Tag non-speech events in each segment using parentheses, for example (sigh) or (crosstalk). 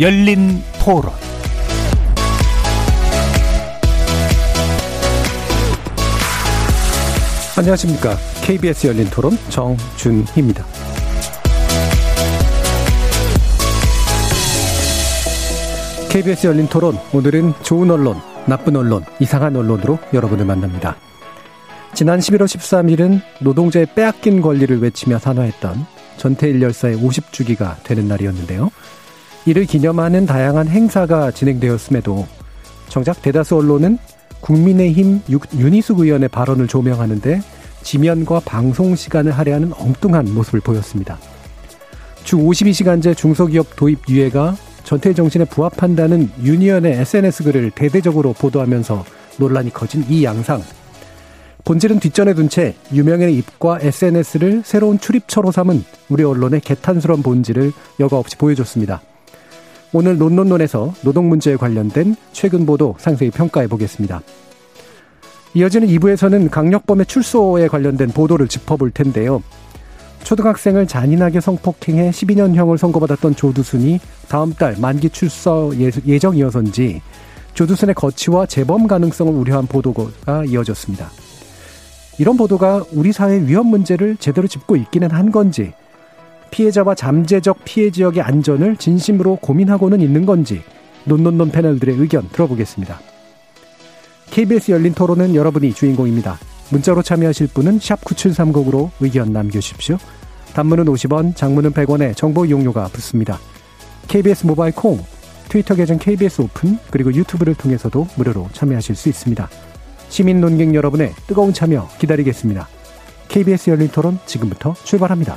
열린 토론 안녕하십니까. KBS 열린 토론 정준희입니다. KBS 열린 토론 오늘은 좋은 언론, 나쁜 언론, 이상한 언론으로 여러분을 만납니다. 지난 11월 13일은 노동자의 빼앗긴 권리를 외치며 산화했던 전태일 열사의 50주기가 되는 날이었는데요. 이를 기념하는 다양한 행사가 진행되었음에도 정작 대다수 언론은 국민의힘 윤희숙 의원의 발언을 조명하는데 지면과 방송 시간을 할애하는 엉뚱한 모습을 보였습니다. 주 52시간제 중소기업 도입 유예가 전태 정신에 부합한다는 유니언의 SNS 글을 대대적으로 보도하면서 논란이 커진 이 양상. 본질은 뒷전에 둔 채 유명인의 입과 SNS를 새로운 출입처로 삼은 우리 언론의 개탄스러운 본질을 여과 없이 보여줬습니다. 오늘 논논논에서 노동 문제에 관련된 최근 보도 상세히 평가해 보겠습니다. 이어지는 2부에서는 강력범의 출소에 관련된 보도를 짚어볼 텐데요. 초등학생을 잔인하게 성폭행해 12년형을 선고받았던 조두순이 다음 달 만기 출소 예, 예정이어서인지 조두순의 거취와 재범 가능성을 우려한 보도가 이어졌습니다. 이런 보도가 우리 사회 위험 문제를 제대로 짚고 있기는 한 건지 피해자와 잠재적 피해 지역의 안전을 진심으로 고민하고는 있는 건지 논논논 패널들의 의견 들어보겠습니다. KBS 열린 토론은 여러분이 주인공입니다. 문자로 참여하실 분은 9730으로 의견 남겨주십시오. 단문은 50원, 장문은 100원에 정보 이용료가 붙습니다. KBS 모바일 콩, 트위터 계정 KBS 오픈, 그리고 유튜브를 통해서도 무료로 참여하실 수 있습니다. 시민 논객 여러분의 뜨거운 참여 기다리겠습니다. KBS 열린 토론 지금부터 출발합니다.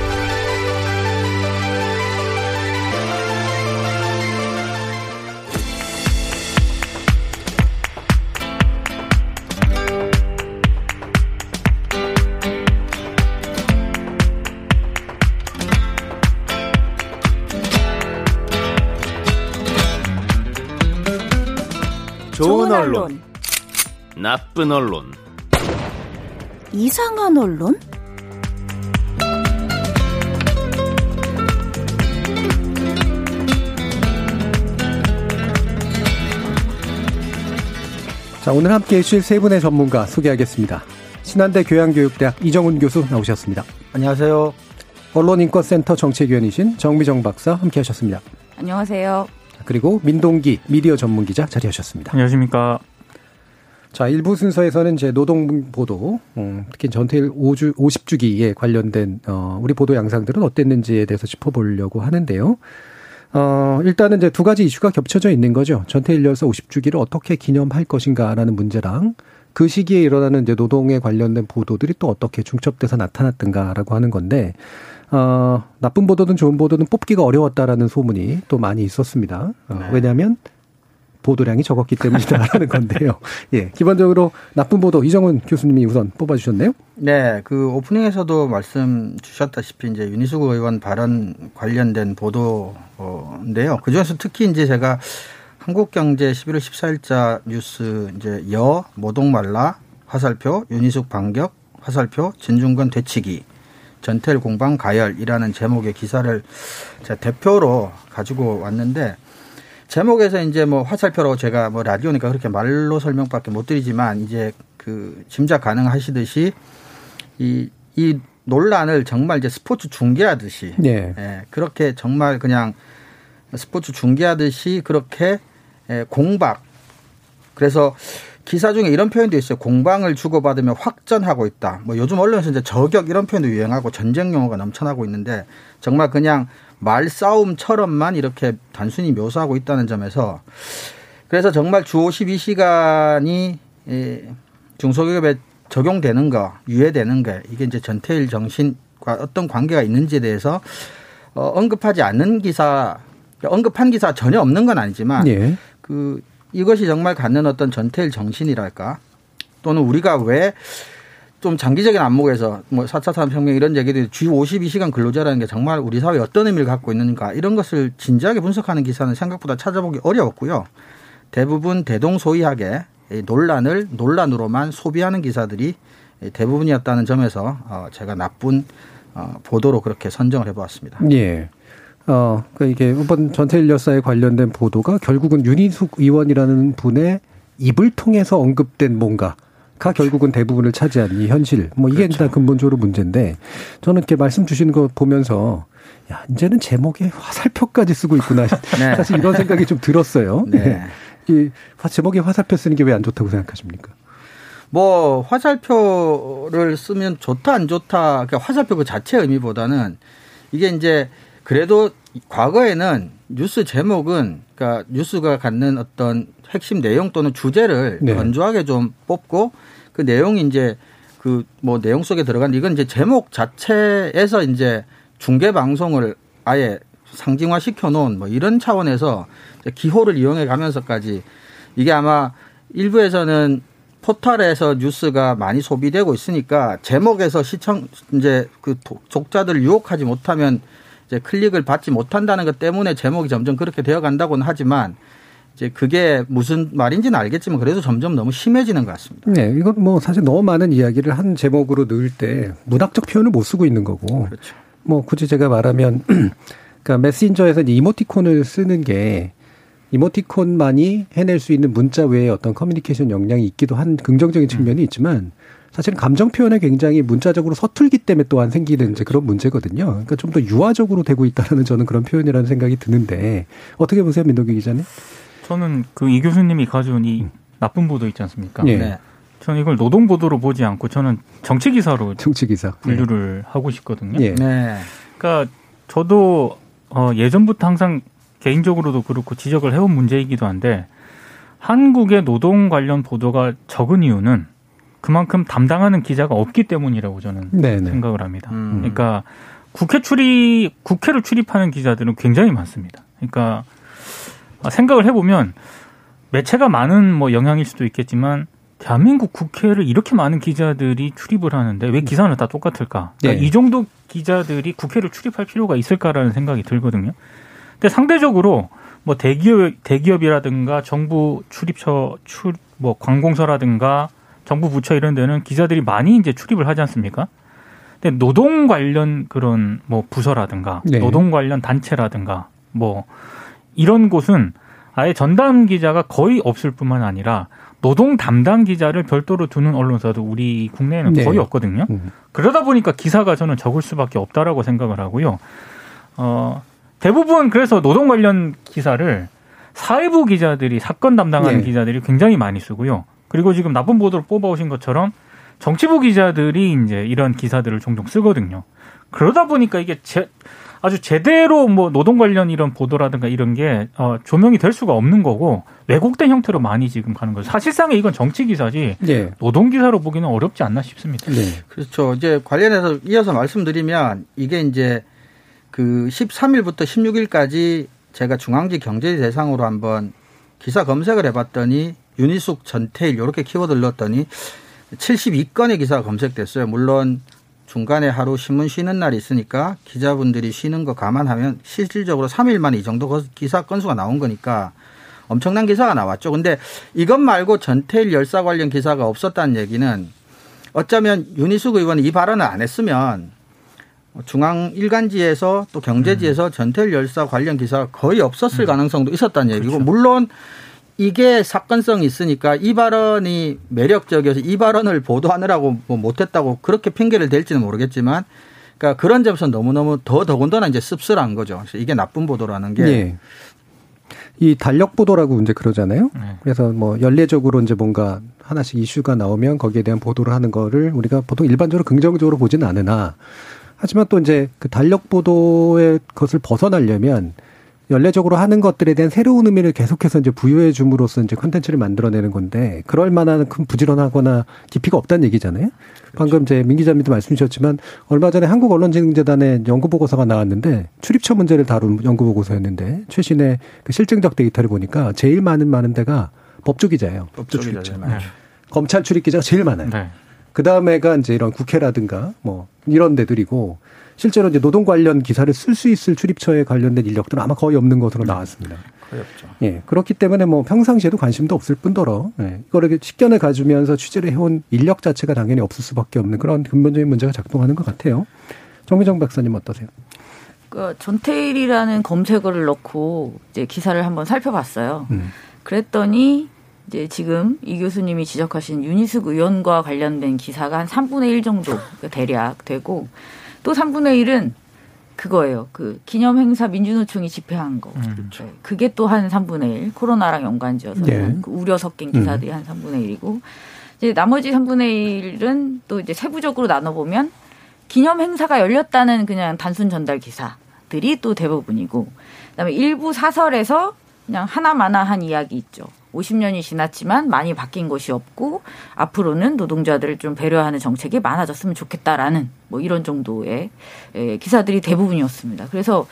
언론, 나쁜 언론, 이상한 언론? 자, 오늘 함께 해주실 세 분의 전문가 소개하겠습니다. 신한대 교양교육대학 이정훈 교수 나오셨습니다. 안녕하세요. 언론인권센터 정책위원이신 정미정 박사 함께 하셨습니다. 안녕하세요. 그리고 민동기 미디어 전문 기자 자리하셨습니다. 안녕하십니까. 자, 일부 순서에서는 제 노동 보도, 음, 특히 전태일 5주, 50주기에 관련된, 어, 우리 보도 양상들은 어땠는지에 대해서 짚어보려고 하는데요. 어, 일단은 이제 두 가지 이슈가 겹쳐져 있는 거죠. 전태일 열사 50주기를 어떻게 기념할 것인가라는 문제랑 그 시기에 일어나는 이제 노동에 관련된 보도들이 또 어떻게 중첩돼서 나타났던가라고 하는 건데, 어, 나쁜 보도든 좋은 보도든 뽑기가 어려웠다라는 소문이 또 많이 있었습니다. 어, 네. 왜냐하면 보도량이 적었기 때문이다라는 (laughs) 건데요. 예, 기본적으로 나쁜 보도 이정훈 교수님이 우선 뽑아주셨네요. 네, 그 오프닝에서도 말씀 주셨다시피 이제 윤희숙 의원 발언 관련된 보도인데요. 그 중에서 특히 이제 제가 한국경제 11월 14일자 뉴스 이제 여 모동말라 화살표 윤희숙 반격 화살표 진중권 되치기 전태일 공방 가열이라는 제목의 기사를 제가 대표로 가지고 왔는데 제목에서 이제 뭐 화살표로 제가 뭐 라디오니까 그렇게 말로 설명밖에 못 드리지만 이제 그 짐작 가능하시듯이 이, 이 논란을 정말 이제 스포츠 중계하듯이 네. 예, 그렇게 정말 그냥 스포츠 중계하듯이 그렇게 예, 공박 그래서 기사 중에 이런 표현도 있어요. 공방을 주고받으며 확전하고 있다. 뭐 요즘 언론에서 이제 저격 이런 표현도 유행하고 전쟁 용어가 넘쳐나고 있는데 정말 그냥 말싸움처럼만 이렇게 단순히 묘사하고 있다는 점에서 그래서 정말 주 52시간이 중소기업에 적용되는 거, 유예되는 게 이게 이제 전태일 정신과 어떤 관계가 있는지에 대해서 어, 언급하지 않는 기사, 언급한 기사 전혀 없는 건 아니지만 예. 그 이것이 정말 갖는 어떤 전태일 정신이랄까 또는 우리가 왜 좀 장기적인 안목에서 뭐 4차 산업혁명 이런 얘기들이 주 52시간 근로자라는 게 정말 우리 사회에 어떤 의미를 갖고 있는가 이런 것을 진지하게 분석하는 기사는 생각보다 찾아보기 어려웠고요. 대부분 대동소이하게 논란을 논란으로만 소비하는 기사들이 대부분이었다는 점에서 어, 제가 나쁜 어, 보도로 그렇게 선정을 해보았습니다. 예. 어, 그러니까 이게 이번 전태일 여사에 관련된 보도가 결국은 윤희숙 의원이라는 분의 입을 통해서 언급된 뭔가 가 결국은 대부분을 차지한 이 현실. 뭐 이게 그렇죠. 일단 근본적으로 문제인데 저는 이렇게 말씀 주시는 거 보면서 야, 이제는 제목에 화살표까지 쓰고 있구나. (laughs) 네. (laughs) 사실 이런 생각이 좀 들었어요. 네. 네. 이 제목에 화살표 쓰는 게 왜 안 좋다고 생각하십니까? 뭐 화살표를 쓰면 좋다 안 좋다 그러니까 화살표 그 자체 의미보다는 이게 이제 그래도 과거에는 뉴스 제목은 그러니까 뉴스가 갖는 어떤 핵심 내용 또는 주제를 네. 건조하게 좀 뽑고 그 내용이 이제 그 뭐 내용 속에 들어간 이건 이제 제목 자체에서 이제 중계 방송을 아예 상징화 시켜 놓은 뭐 이런 차원에서 기호를 이용해 가면서까지 이게 아마 일부에서는 포털에서 뉴스가 많이 소비되고 있으니까 제목에서 시청 이제 그 독자들을 유혹하지 못하면 이제 클릭을 받지 못한다는 것 때문에 제목이 점점 그렇게 되어 간다고는 하지만 이제 그게 무슨 말인지는 알겠지만 그래도 점점 너무 심해지는 것 같습니다. 네, 이건 뭐 사실 너무 많은 이야기를 한 제목으로 넣을 때 문학적 표현을 못 쓰고 있는 거고. 그렇죠. 뭐 굳이 제가 말하면 (clears throat) 그러니까 메신저에서 이모티콘을 쓰는 게 이모티콘만이 해낼 수 있는 문자 외에 어떤 커뮤니케이션 역량이 있기도 한 긍정적인 측면이 있지만 사실은 감정 표현에 굉장히 문자적으로 서툴기 때문에 또한 생기는 이제 그런 문제거든요. 그러니까 좀 더 유화적으로 되고 있다는 저는 그런 표현이라는 생각이 드는데 어떻게 보세요, 민동기 기자님? 저는 그 이 교수님이 가져온 이 나쁜 보도 있지 않습니까? 예. 네. 저는 이걸 노동 보도로 보지 않고 저는 정치 기사로 정치 기사 분류를 네. 하고 싶거든요. 예. 네. 그러니까 저도 어 예전부터 항상 개인적으로도 그렇고 지적을 해온 문제이기도 한데 한국의 노동 관련 보도가 적은 이유는 그만큼 담당하는 기자가 없기 때문이라고 저는 네네. 생각을 합니다. 음. 그러니까 국회 출입 국회를 출입하는 기자들은 굉장히 많습니다. 그러니까 생각을 해보면 매체가 많은 뭐 영향일 수도 있겠지만 대한민국 국회를 이렇게 많은 기자들이 출입을 하는데 왜 기사는 다 똑같을까? 그러니까 네. 이 정도 기자들이 국회를 출입할 필요가 있을까라는 생각이 들거든요. 근데 상대적으로 뭐 대기업 대기업이라든가 정부 출입처 출 뭐 관공서라든가 정부 부처 이런 데는 기자들이 많이 이제 출입을 하지 않습니까? 근데 노동 관련 그런 뭐 부서라든가 네. 노동 관련 단체라든가 뭐 이런 곳은 아예 전담 기자가 거의 없을 뿐만 아니라 노동 담당 기자를 별도로 두는 언론사도 우리 국내에는 네. 거의 없거든요. 음. 그러다 보니까 기사가 저는 적을 수밖에 없다라고 생각을 하고요. 어, 대부분 그래서 노동 관련 기사를 사회부 기자들이 사건 담당하는 네. 기자들이 굉장히 많이 쓰고요. 그리고 지금 나쁜 보도를 뽑아오신 것처럼 정치부 기자들이 이제 이런 기사들을 종종 쓰거든요. 그러다 보니까 이게 제, 아주 제대로 뭐 노동 관련 이런 보도라든가 이런 게 어, 조명이 될 수가 없는 거고 왜곡된 형태로 많이 지금 가는 거죠. 사실상에 이건 정치 기사지 네. 노동 기사로 보기는 어렵지 않나 싶습니다. 네. 그렇죠. 이제 관련해서 이어서 말씀드리면 이게 이제 그 13일부터 16일까지 제가 중앙지 경제 대상으로 한번 기사 검색을 해봤더니 윤희숙 전태일 이렇게 키워드를 넣었더니 72건의 기사가 검색됐어요. 물론 중간에 하루 신문 쉬는 날이 있으니까 기자분들이 쉬는 거 감안하면 실질적으로 3일 만에 이 정도 기사 건수가 나온 거니까 엄청난 기사가 나왔죠. 근데 이것 말고 전태일 열사 관련 기사가 없었다는 얘기는 어쩌면 윤희숙 의원이 이 발언을 안 했으면 중앙 일간지에서 또 경제지에서 음. 전태일 열사 관련 기사가 거의 없었을 음. 가능성도 있었다는 얘기고 그렇죠. 물론 이게 사건성이 있으니까 이 발언이 매력적이어서 이 발언을 보도하느라고 뭐 못했다고 그렇게 핑계를 댈지는 모르겠지만 그러니까 그런 점에서 너무너무 더 더군다나 이제 씁쓸한 거죠. 이게 나쁜 보도라는 게. 네. 이 달력 보도라고 이제 그러잖아요. 네. 그래서 뭐 연례적으로 이제 뭔가 하나씩 이슈가 나오면 거기에 대한 보도를 하는 거를 우리가 보통 일반적으로 긍정적으로 보지는 않으나 하지만 또 이제 그 달력 보도의 것을 벗어나려면 연례적으로 하는 것들에 대한 새로운 의미를 계속해서 이제 부여해 줌으로써 이제 컨텐츠를 만들어내는 건데 그럴 만한 큰 부지런하거나 깊이가 없다는 얘기잖아요. 그렇죠. 방금 이제 민 기자님도 말씀 주셨지만 얼마 전에 한국 언론진흥재단의 연구 보고서가 나왔는데 출입처 문제를 다룬 연구 보고서였는데 최신의 그 실증적 데이터를 보니까 제일 많은 많은 데가 법조 기자예요. 법조 기자 네. 검찰 출입 기자가 제일 많아요. 네. 그 다음에가 이제 이런 국회라든가 뭐 이런 데들이고 실제로 이제 노동 관련 기사를 쓸 수 있을 출입처에 관련된 인력들은 아마 거의 없는 것으로 나왔습니다. 거의 없죠. 예. 그렇기 때문에 뭐 평상시에도 관심도 없을 뿐더러 예. 이거를 식견을 가지면서 취재를 해온 인력 자체가 당연히 없을 수밖에 없는 그런 근본적인 문제가 작동하는 것 같아요. 정미정 박사님 어떠세요? 그 전태일이라는 검색어를 넣고 이제 기사를 한번 살펴봤어요. 음. 그랬더니 이제 지금 이 교수님이 지적하신 유니스 의원과 관련된 기사가 한 3분의 1 정도 (laughs) 대략 되고 또 3분의 1은 그거예요. 그 기념 행사 민주노총이 집회한 거. 음. 그렇죠. 네. 그게 또 한 3분의 1. 코로나랑 연관지어서 네. 그 우려 섞인 기사들이 음. 한 3분의 1이고 이제 나머지 3분의 1은 또 이제 세부적으로 나눠 보면 기념 행사가 열렸다는 그냥 단순 전달 기사들이 또 대부분이고 그다음에 일부 사설에서 그냥 하나마나한 이야기 있죠. 50년이 지났지만 많이 바뀐 것이 없고 앞으로는 노동자들을 좀 배려하는 정책이 많아졌으면 좋겠다라는 뭐 이런 정도의 기사들이 대부분이었습니다. 그래서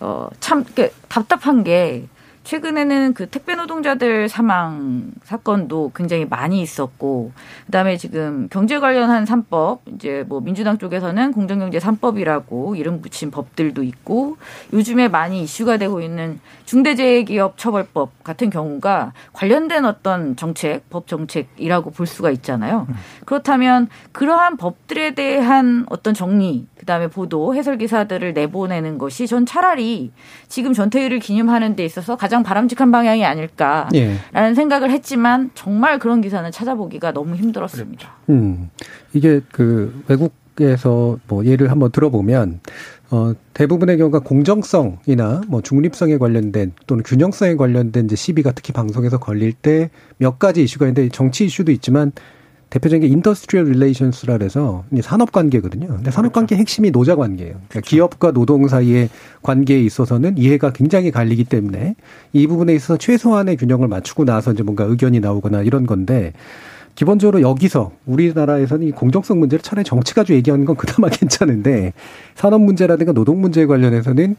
어 참 답답한 게 최근에는 그 택배 노동자들 사망 사건도 굉장히 많이 있었고 그다음에 지금 경제 관련한 삼법 이제 뭐 민주당 쪽에서는 공정경제 삼법이라고 이름 붙인 법들도 있고 요즘에 많이 이슈가 되고 있는 중대재해기업 처벌법 같은 경우가 관련된 어떤 정책, 법 정책이라고 볼 수가 있잖아요. 그렇다면 그러한 법들에 대한 어떤 정리 그다음에 보도 해설 기사들을 내보내는 것이 전 차라리 지금 전태일을 기념하는 데 있어서 가장 바람직한 방향이 아닐까라는 예. 생각을 했지만 정말 그런 기사는 찾아보기가 너무 힘들었습니다. 음. 이게 그 외국에서 뭐 예를 한번 들어보면 어, 대부분의 경우가 공정성이나 뭐 중립성에 관련된 또는 균형성에 관련된 이제 시비가 특히 방송에서 걸릴 때 몇 가지 이슈가 있는데 정치 이슈도 있지만 대표적인 게 industrial relations라 그래서 산업 관계거든요. 근데 산업 관계 핵심이 노자 관계예요. 그러니까 그렇죠. 기업과 노동 사이의 관계에 있어서는 이해가 굉장히 갈리기 때문에 이 부분에 있어서 최소한의 균형을 맞추고 나서 이제 뭔가 의견이 나오거나 이런 건데 기본적으로 여기서 우리나라에서는 이 공정성 문제를 차라리 정치가 주 얘기하는 건 그나마 (laughs) 괜찮은데 산업 문제라든가 노동 문제에 관련해서는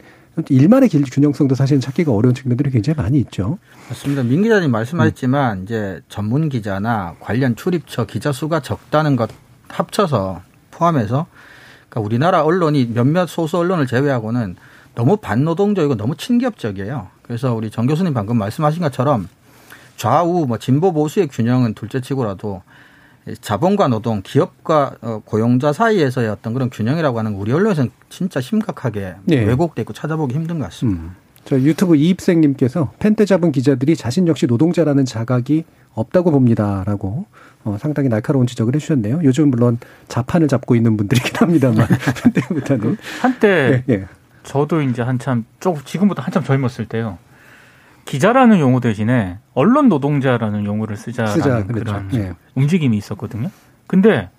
일만의 길 균형성도 사실은 찾기가 어려운 측면들이 굉장히 많이 있죠. 맞습니다. 민 기자님 말씀하셨지만 음. 이제 전문 기자나 관련 출입처 기자 수가 적다는 것 합쳐서 포함해서 그러니까 우리나라 언론이 몇몇 소수 언론을 제외하고는 너무 반노동적이고 너무 친기업적이에요. 그래서 우리 정 교수님 방금 말씀하신 것처럼 좌우 뭐 진보 보수의 균형은 둘째치고라도 자본과 노동, 기업과 어, 고용자 사이에서의 어떤 그런 균형이라고 하는 우리 언론에서는 진짜 심각하게 네. 왜곡돼 있고 찾아보기 힘든 것 같습니다. 음. 저 유튜브 이입생님께서 펜대 잡은 기자들이 자신 역시 노동자라는 자각이 없다고 봅니다라고 어, 상당히 날카로운 지적을 해주셨네요. 요즘 물론 자판을 잡고 있는 분들이긴 합니다만 (laughs) 한때부터는 한때 네, 네. 저도 이제 한참 좀 지금부터 한참 젊었을 때요. 기자라는 용어 대신에 언론 노동자라는 용어를 쓰자라는 쓰자. 그런 네. 움직임이 있었거든요. 근데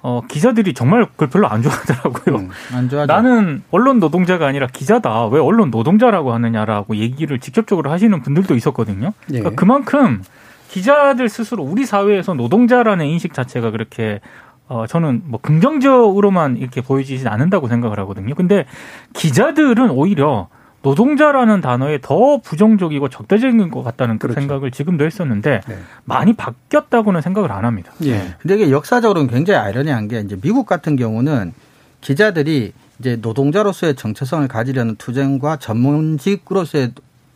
어, 기자들이 정말 그걸 별로 안 좋아하더라고요. 음, 안. 나는 언론 노동자가 아니라 기자다. 왜 언론 노동자라고 하느냐라고 얘기를 직접적으로 하시는 분들도 있었거든요. 예. 그러니까 그만큼 기자들 스스로 우리 사회에서 노동자라는 인식 자체가 그렇게 어, 저는 뭐 긍정적으로만 이렇게 보여지진 않는다고 생각을 하거든요. 근데 기자들은 오히려 노동자라는 단어에 더 부정적이고 적대적인 것 같다는 그 그렇죠. 생각을 지금도 했었는데 네. 많이 바뀌었다고는 생각을 안 합니다. 예. 네. 근데 이게 역사적으로는 굉장히 아이러니한 게 이제 미국 같은 경우는 기자들이 이제 노동자로서의 정체성을 가지려는 투쟁과 전문직으로서의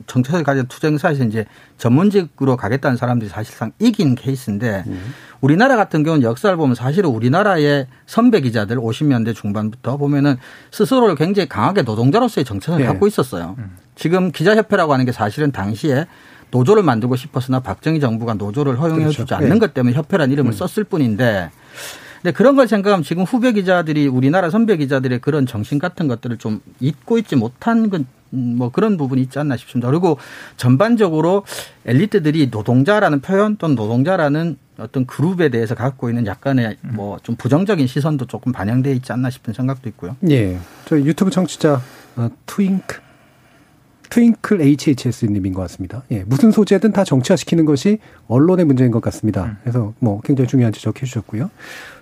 정체성을 가진 투쟁사에서 이제 전문직으로 가겠다는 사람들이 사실상 이긴 케이스인데 음. 우리나라 같은 경우는 역사를 보면 사실은 우리나라의 선배 기자들 50년대 중반부터 보면은 스스로를 굉장히 강하게 노동자로서의 정체성을 네. 갖고 있었어요. 음. 지금 기자협회라고 하는 게 사실은 당시에 노조를 만들고 싶었으나 박정희 정부가 노조를 허용해 주지 그렇죠. 않는 네. 것 때문에 협회라는 이름을 음. 썼을 뿐인데 근데 그런 걸 생각하면 지금 후배 기자들이 우리나라 선배 기자들의 그런 정신 같은 것들을 좀 잊고 있지 못한 건 음, 뭐 그런 부분이 있지 않나 싶습니다. 그리고 전반적으로 엘리트들이 노동자라는 표현 또는 노동자라는 어떤 그룹에 대해서 갖고 있는 약간의 뭐 좀 부정적인 시선도 조금 반영되어 있지 않나 싶은 생각도 있고요. 예. 저 유튜브 청취자 어, 트윙크 트윙클 HHS님인 것 같습니다. 예, 무슨 소재든 다 정치화시키는 것이 언론의 문제인 것 같습니다. 음. 그래서 뭐 굉장히 중요한 지적해 주셨고요.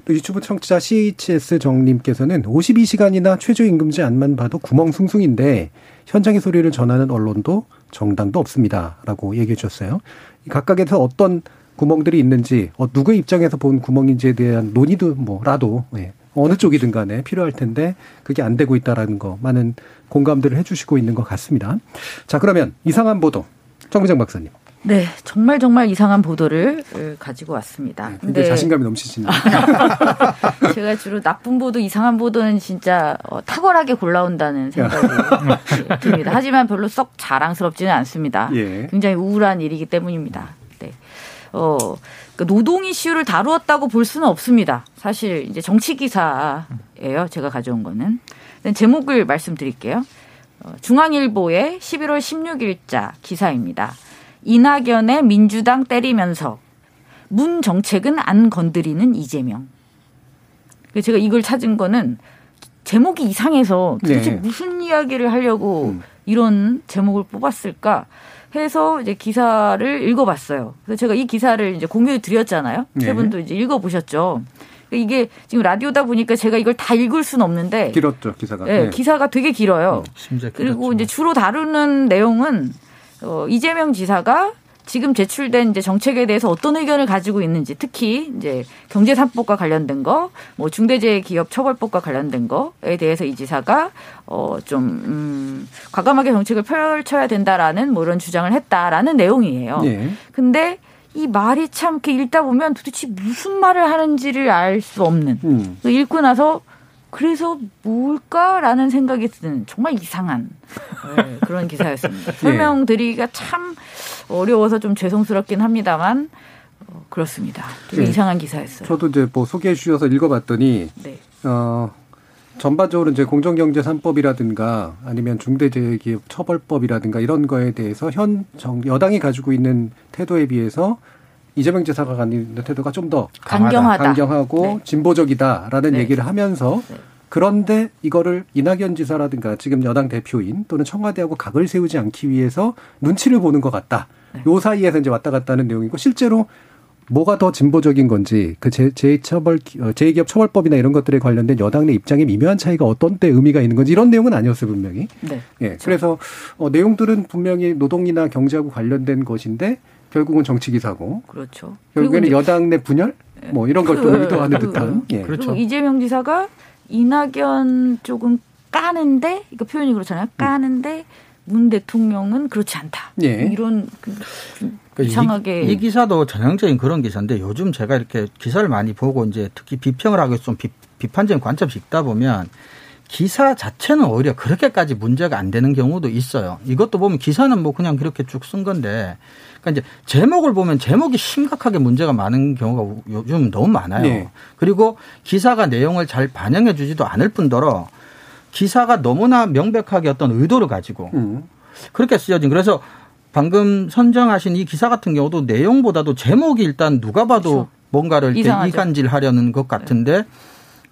또 유튜브 청취자 CHS 정님께서는 52시간이나 최저임금제 안만 봐도 구멍숭숭인데 현장의 소리를 전하는 언론도 정당도 없습니다 라고 얘기해 주셨어요. 각각에서 어떤 구멍들이 있는지 어, 누구의 입장에서 본 구멍인지에 대한 논의도 뭐라도 예. 어느 쪽이든 간에 필요할 텐데 그게 안 되고 있다라는 거 많은 공감들을 해주시고 있는 것 같습니다. 자 그러면 이상한 보도 정미정 박사님. 네, 정말 정말 이상한 보도를 가지고 왔습니다. 네, 근데 자신감이 넘치시네요. (laughs) 제가 주로 나쁜 보도, 이상한 보도는 진짜 어, 탁월하게 골라온다는 생각이 (laughs) 듭니다. 하지만 별로 썩 자랑스럽지는 않습니다. 예. 굉장히 우울한 일이기 때문입니다. 네. 어, 그 노동 이슈를 다루었다고 볼 수는 없습니다. 사실 이제 정치 기사예요. 제가 가져온 거는. 제목을 말씀드릴게요. 어, 중앙일보의 11월 16일자 기사입니다. 이낙연의 민주당 때리면서 문 정책은 안 건드리는 이재명. 제가 이걸 찾은 거는 제목이 이상해서 도대체 네. 무슨 이야기를 하려고 음. 이런 제목을 뽑았을까 해서 이제 기사를 읽어봤어요. 그래서 제가 이 기사를 이제 공유해 드렸잖아요. 네. 세 분도 이제 읽어보셨죠. 이게 지금 라디오다 보니까 제가 이걸 다 읽을 수는 없는데 길었죠 기사가. 네, 네. 기사가 되게 길어요. 음, 그리고 이제 주로 다루는 내용은 어, 이재명 지사가 지금 제출된 이제 정책에 대해서 어떤 의견을 가지고 있는지 특히 이제 경제 산법과 관련된 거, 뭐 중대재해 기업 처벌법과 관련된 거에 대해서 이 지사가 어좀 음, 과감하게 정책을 펼쳐야 된다라는 뭐 이런 주장을 했다라는 내용이에요. 네. 근데 이 말이 참 이렇게 읽다 보면 도대체 무슨 말을 하는지를 알 수 없는. 음. 읽고 나서 그래서 뭘까라는 생각이 드는 정말 이상한 네, 그런 기사였습니다. 예. (laughs) 설명드리기가 참 어려워서 좀 죄송스럽긴 합니다만 어, 그렇습니다. 되게 네. 이상한 기사였어요. 저도 이제 뭐 소개해 주셔서 읽어봤더니 네. 어, 전반적으로 이제 공정경제 3법이라든가 아니면 중대재해기업 처벌법이라든가 이런 거에 대해서 현 정, 여당이 가지고 있는 태도에 비해서 이재명 지사가 갖는 태도가 좀 더 강경하다. 강경하고 네. 진보적이다라는 네. 얘기를 하면서 네. 그런데 이거를 이낙연 지사라든가 지금 여당 대표인 또는 청와대하고 각을 세우지 않기 위해서 눈치를 보는 것 같다. 네. 요 사이에서 이제 왔다 갔다 하는 내용이고 실제로 뭐가 더 진보적인 건지 그 제, 제처벌 어, 제기업 처벌법이나 이런 것들에 관련된 여당 내 입장의 미묘한 차이가 어떤 때 의미가 있는 건지 이런 내용은 아니었어요 분명히. 네. 예. 그렇죠. 그래서 어, 내용들은 분명히 노동이나 경제하고 관련된 것인데 결국은 정치 기사고. 그렇죠. 결국에는 여당 내 분열 뭐 이런 걸또 그, (laughs) 의도하는 그, 듯한. 예. 그렇죠. 이재명 지사가 이낙연 쪽은 까는데 이거 표현이 그렇잖아요. 까는데 문 대통령은 그렇지 않다. 예. 이런 그 그러니까 이상하게 이, 이, 기사도 전형적인 그런 기사인데 요즘 제가 이렇게 기사를 많이 보고 이제 특히 비평을 하고 좀 비, 비판적인 관점씩 읽다 보면 기사 자체는 오히려 그렇게까지 문제가 안 되는 경우도 있어요. 이것도 보면 기사는 뭐 그냥 그렇게 쭉 쓴 건데 그러니까 이제 제목을 보면 제목이 심각하게 문제가 많은 경우가 요즘 너무 많아요. 네. 그리고 기사가 내용을 잘 반영해 주지도 않을 뿐더러 기사가 너무나 명백하게 어떤 의도를 가지고 음. 그렇게 쓰여진 그래서 방금 선정하신 이 기사 같은 경우도 내용보다도 제목이 일단 누가 봐도 그렇죠. 뭔가를 이간질 하려는 것 같은데 네.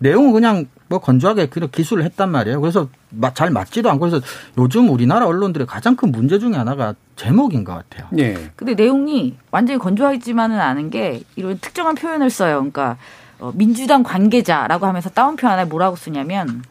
내용은 그냥 뭐 건조하게 그런 기술을 했단 말이에요. 그래서 잘 맞지도 않고 그래서 요즘 우리나라 언론들의 가장 큰 문제 중에 하나가 제목인 것 같아요. 네. 근데 내용이 완전히 건조하지만은 않은 게 이런 특정한 표현을 써요. 그러니까 어, 민주당 관계자라고 하면서 따옴표 하나에 뭐라고 쓰냐면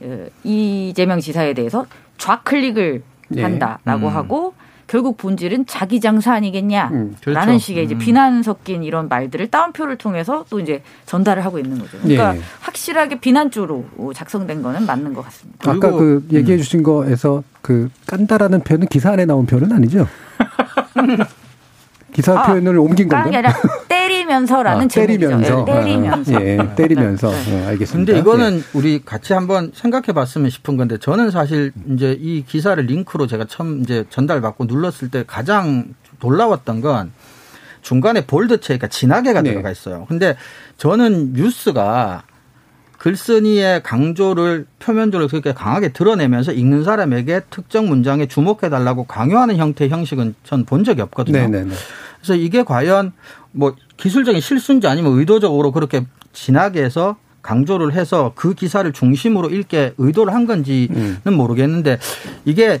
어, 이재명 지사에 대해서 좌클릭을 네. 한다라고 음. 하고 결국 본질은 자기 장사 아니겠냐라는 음, 그렇죠. 식의 이제 음. 비난 섞인 이런 말들을 따옴표를 통해서 또 이제 전달을 하고 있는 거죠. 그러니까 네. 확실하게 비난 쪽으로 작성된 거는 맞는 것 같습니다. 아까 그 얘기해 주신 거에서 그 깐다라는 표현은 기사 안에 나온 표현은 아니죠? (laughs) 기사 아, 표현을 옮긴 건가요? 아니라 (laughs) 때리면서라는 아, 때리면서. 네, 때리면서. 예, 때리면서. 네. 네, 알겠습니다. 근데 이거는 예. 우리 같이 한번 생각해 봤으면 싶은 건데 저는 사실 이제 이 기사를 링크로 제가 처음 이제 전달받고 눌렀을 때 가장 놀라웠던 건 중간에 볼드 체가 진하게가 네. 들어가 있어요. 근데 저는 뉴스가 글쓴이의 강조를 표면적으로 그렇게 강하게 드러내면서 읽는 사람에게 특정 문장에 주목해 달라고 강요하는 형태의 형식은 전 본 적이 없거든요. 네네네. 네, 그래서 이게 과연 뭐 기술적인 실수인지 아니면 의도적으로 그렇게 진하게 해서 강조를 해서 그 기사를 중심으로 읽게 의도를 한 건지는 음. 모르겠는데 이게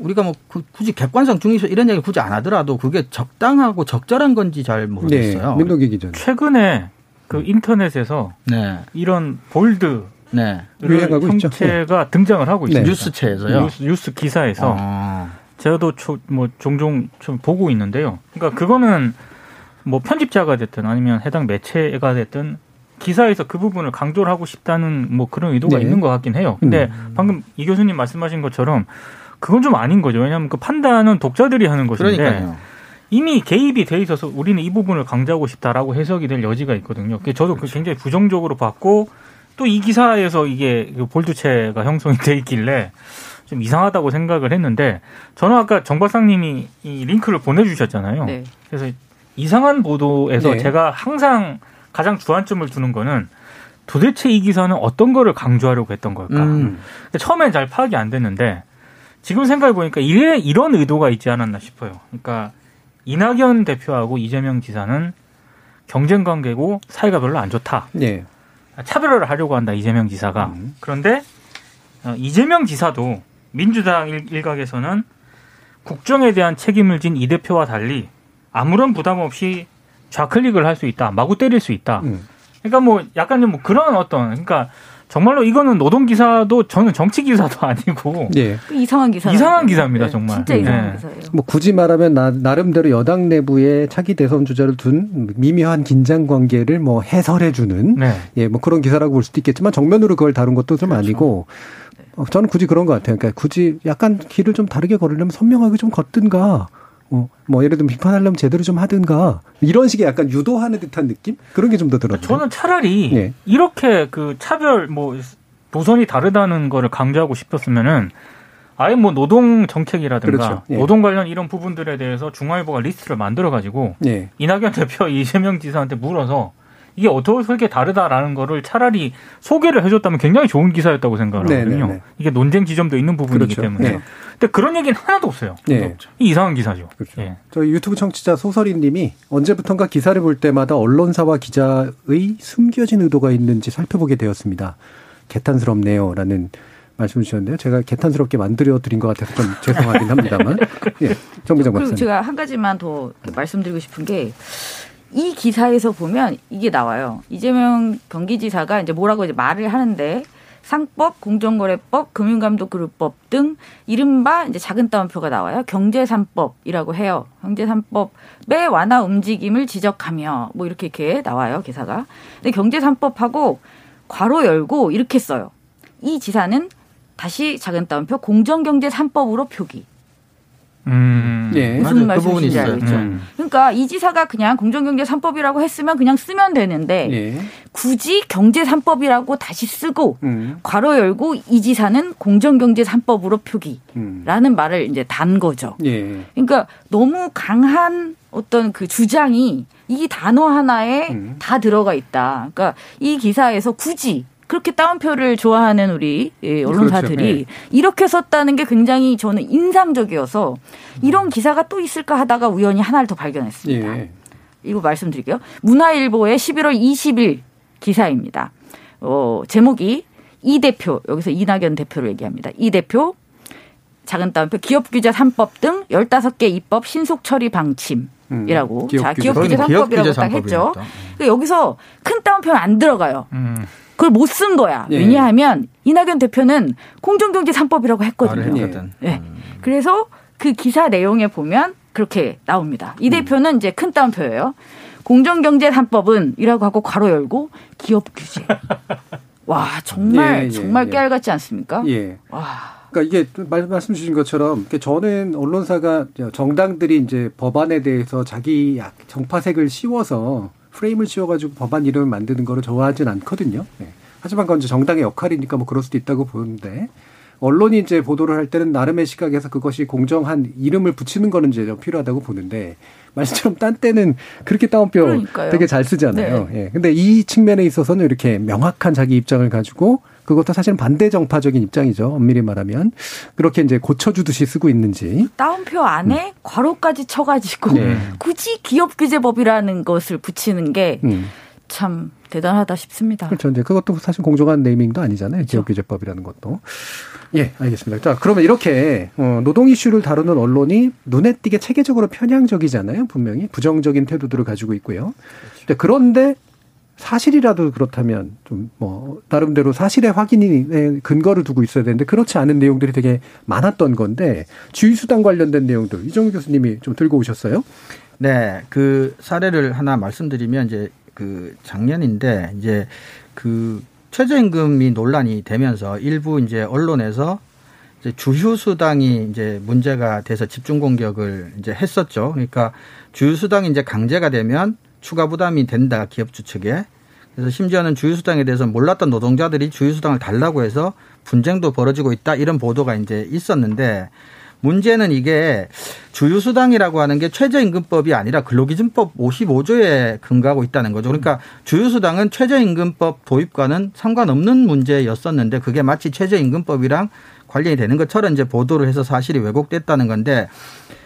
우리가 뭐 굳이 객관성 중에서 이런 얘기 굳이 안 하더라도 그게 적당하고 적절한 건지 잘 모르겠어요. 네, 민동기 기자. 최근에 그 인터넷에서 네. 이런 볼드 네. 형체가 있죠. 등장을 하고 있습니다. 뉴스체에서요. 뉴스, 뉴스 기사에서 아. 제가도 뭐 종종 좀 보고 있는데요. 그러니까 그거는 뭐 편집자가 됐든 아니면 해당 매체가 됐든 기사에서 그 부분을 강조를 하고 싶다는 뭐 그런 의도가 네. 있는 것 같긴 해요. 근데 음. 방금 이 교수님 말씀하신 것처럼 그건 좀 아닌 거죠. 왜냐하면 그 판단은 독자들이 하는 것인데 그러니까요. 이미 개입이 돼 있어서 우리는 이 부분을 강조하고 싶다라고 해석이 될 여지가 있거든요. 저도 그 그렇죠. 굉장히 부정적으로 봤고 또 이 기사에서 이게 그 볼드체가 형성이 돼 있길래 좀 이상하다고 생각을 했는데 저는 아까 정 박사님이 이 링크를 보내주셨잖아요. 네. 그래서 이상한 보도에서 네. 제가 항상 가장 주안점을 두는 거는 도대체 이 기사는 어떤 거를 강조하려고 했던 걸까? 음. 처음엔 잘 파악이 안 됐는데 지금 생각해 보니까 이래 이런 의도가 있지 않았나 싶어요. 그러니까 이낙연 대표하고 이재명 지사는 경쟁 관계고 사이가 별로 안 좋다. 네. 차별을 하려고 한다 이재명 지사가. 음. 그런데 어, 이재명 지사도 민주당 일각에서는 국정에 대한 책임을 진 이 대표와 달리 아무런 부담 없이 좌클릭을 할 수 있다. 마구 때릴 수 있다. 음. 그러니까 뭐 약간 좀뭐 그런 어떤 그러니까 정말로 이거는 노동 기사도 저는 정치 기사도 (laughs) 아니고 예. 이상한 기사 이상한 기사입니다 네. 정말 진짜 이상한 네. 기사예요. 뭐 굳이 말하면 나, 나름대로 여당 내부에 차기 대선 주자를 둔 미묘한 긴장 관계를 뭐 해설해 주는 네. 예뭐 그런 기사라고 볼 수도 있겠지만 정면으로 그걸 다룬 것도 좀 그렇죠. 아니고 어, 저는 굳이 그런 것 같아요. 그러니까 굳이 약간 길을 좀 다르게 걸으려면 선명하게 좀 걷든가. 어, 뭐 예를 들면 비판하려면 제대로 좀 하든가 이런 식의 약간 유도하는 듯한 느낌 그런 게 좀 더 들어요. 저는 차라리 네. 이렇게 그 차별 뭐 노선이 다르다는 거를 강조하고 싶었으면은 아예 뭐 노동 정책이라든가 그렇죠. 예. 노동 관련 이런 부분들에 대해서 중앙일보가 리스트를 만들어 가지고 예. 이낙연 대표 (laughs) 이재명 지사한테 물어서 이게 어떻게 다르다라는 거를 차라리 소개를 해줬다면 굉장히 좋은 기사였다고 생각을 네, 하거든요. 네네. 네. 이게 논쟁 지점도 있는 부분이기 그렇죠. 때문에. 네. 근데 그런 얘기는 하나도 없어요. 네. 이 이상한 기사죠. 그렇죠. 예. 저희 유튜브 청취자 소설이님이 언제부턴가 기사를 볼 때마다 언론사와 기자의 숨겨진 의도가 있는지 살펴보게 되었습니다. 개탄스럽네요. 라는 말씀 주셨는데요. 제가 개탄스럽게 만들어 드린 것 같아서 좀 죄송하긴 합니다만. (laughs) 예. 정부장 박사님. 그리고 제가 한 가지만 더 말씀드리고 싶은 게 이 기사에서 보면 이게 나와요. 이재명 경기지사가 이제 뭐라고 이제 말을 하는데 상법, 공정거래법, 금융감독그룹법 등 이른바 이제 작은 따옴표가 나와요. 경제산법이라고 해요. 경제산법의 완화 움직임을 지적하며 뭐 이렇게 이렇게 나와요. 기사가. 근데 경제산법하고 괄호 열고 이렇게 써요. 이 지사는 다시 작은 따옴표 공정경제산법으로 표기. 음. 예. 무슨 그 말씀이신지 알겠죠. 음. 그러니까 이 지사가 그냥 공정경제 3법이라고 했으면 그냥 쓰면 되는데 예. 굳이 경제 3법이라고 다시 쓰고 음. 괄호 열고 이 지사는 공정경제 3법으로 표기라는 음. 말을 이제 단 거죠. 예. 그러니까 너무 강한 어떤 그 주장이 이 단어 하나에 음. 다 들어가 있다. 그러니까 이 기사에서 굳이 그렇게 따옴표를 좋아하는 우리 예, 언론사들이 그렇죠. 네. 이렇게 썼다는 게 굉장히 저는 인상적이어서 이런 기사가 또 있을까 하다가 우연히 하나를 더 발견했습니다. 예. 이거 말씀드릴게요. 문화일보의 11월 20일 기사입니다. 어, 제목이 이 대표 여기서 이낙연 대표를 얘기합니다. 이 대표 작은 따옴표 기업 규제 3법 등 15개 입법 신속 처리 방침 이라고. 음, 기업 자, 기업 규제 3법이라고 딱 했죠. 그러니까 여기서 큰 따옴표는 안 들어가요. 음. 그걸 못 쓴 거야. 예. 왜냐하면 이낙연 대표는 공정경제 3법이라고 했거든요. 예. 네. 그래서 그 기사 내용에 보면 그렇게 나옵니다. 이 음. 대표는 음. 이제 큰 따옴표예요. 공정경제 3법은 이라고 하고 괄호 열고 기업 규제. (laughs) 와 정말 예, 예, 정말 예. 깨알 같지 않습니까? 예. 와. 그러니까 이게 말씀 주신 것처럼 저는 언론사가 정당들이 이제 법안에 대해서 자기 정파색을 씌워서 프레임을 씌워가지고 법안 이름을 만드는 거를 좋아하진 않거든요. 네. 하지만 그건 이제 정당의 역할이니까 뭐 그럴 수도 있다고 보는데 언론이 이제 보도를 할 때는 나름의 시각에서 그것이 공정한 이름을 붙이는 거는 이제 좀 필요하다고 보는데 말씀처럼 딴 때는 그렇게 따옴표 그러니까요. 되게 잘 쓰잖아요. 네. 예. 근데 이 측면에 있어서는 이렇게 명확한 자기 입장을 가지고 그것도 사실은 반대 정파적인 입장이죠. 엄밀히 말하면 그렇게 이제 고쳐주듯이 쓰고 있는지 따옴표 안에 음. 괄호까지 쳐가지고 네. (laughs) 굳이 기업 규제법이라는 것을 붙이는 게참 음. 대단하다 싶습니다. 그렇죠. 이제 그것도 사실 공정한 네이밍도 아니잖아요. 그렇죠. 기업규제법이라는 것도. 예, 알겠습니다. 자, 그러면 이렇게 어, 노동 이슈를 다루는 언론이 눈에 띄게 체계적으로 편향적이잖아요. 분명히 부정적인 태도들을 가지고 있고요. 그렇죠. 그런데 사실이라도 그렇다면 좀 뭐 나름대로 사실의 확인이 근거를 두고 있어야 되는데 그렇지 않은 내용들이 되게 많았던 건데 주의수당 관련된 내용들 이정우 교수님이 좀 들고 오셨어요. 네, 그 사례를 하나 말씀드리면 이제 그 작년인데 이제 그 최저임금이 논란이 되면서 일부 이제 언론에서 이제 주휴수당이 이제 문제가 돼서 집중 공격을 이제 했었죠. 그러니까 주휴수당이 이제 강제가 되면 추가 부담이 된다 기업주 측에. 그래서 심지어는 주휴수당에 대해서 몰랐던 노동자들이 주휴수당을 달라고 해서 분쟁도 벌어지고 있다 이런 보도가 이제 있었는데 문제는 이게 주휴수당이라고 하는 게 최저임금법이 아니라 근로기준법 55조에 근거하고 있다는 거죠. 그러니까 주휴수당은 최저임금법 도입과는 상관없는 문제였었는데 그게 마치 최저임금법이랑 관련이 되는 것처럼 이제 보도를 해서 사실이 왜곡됐다는 건데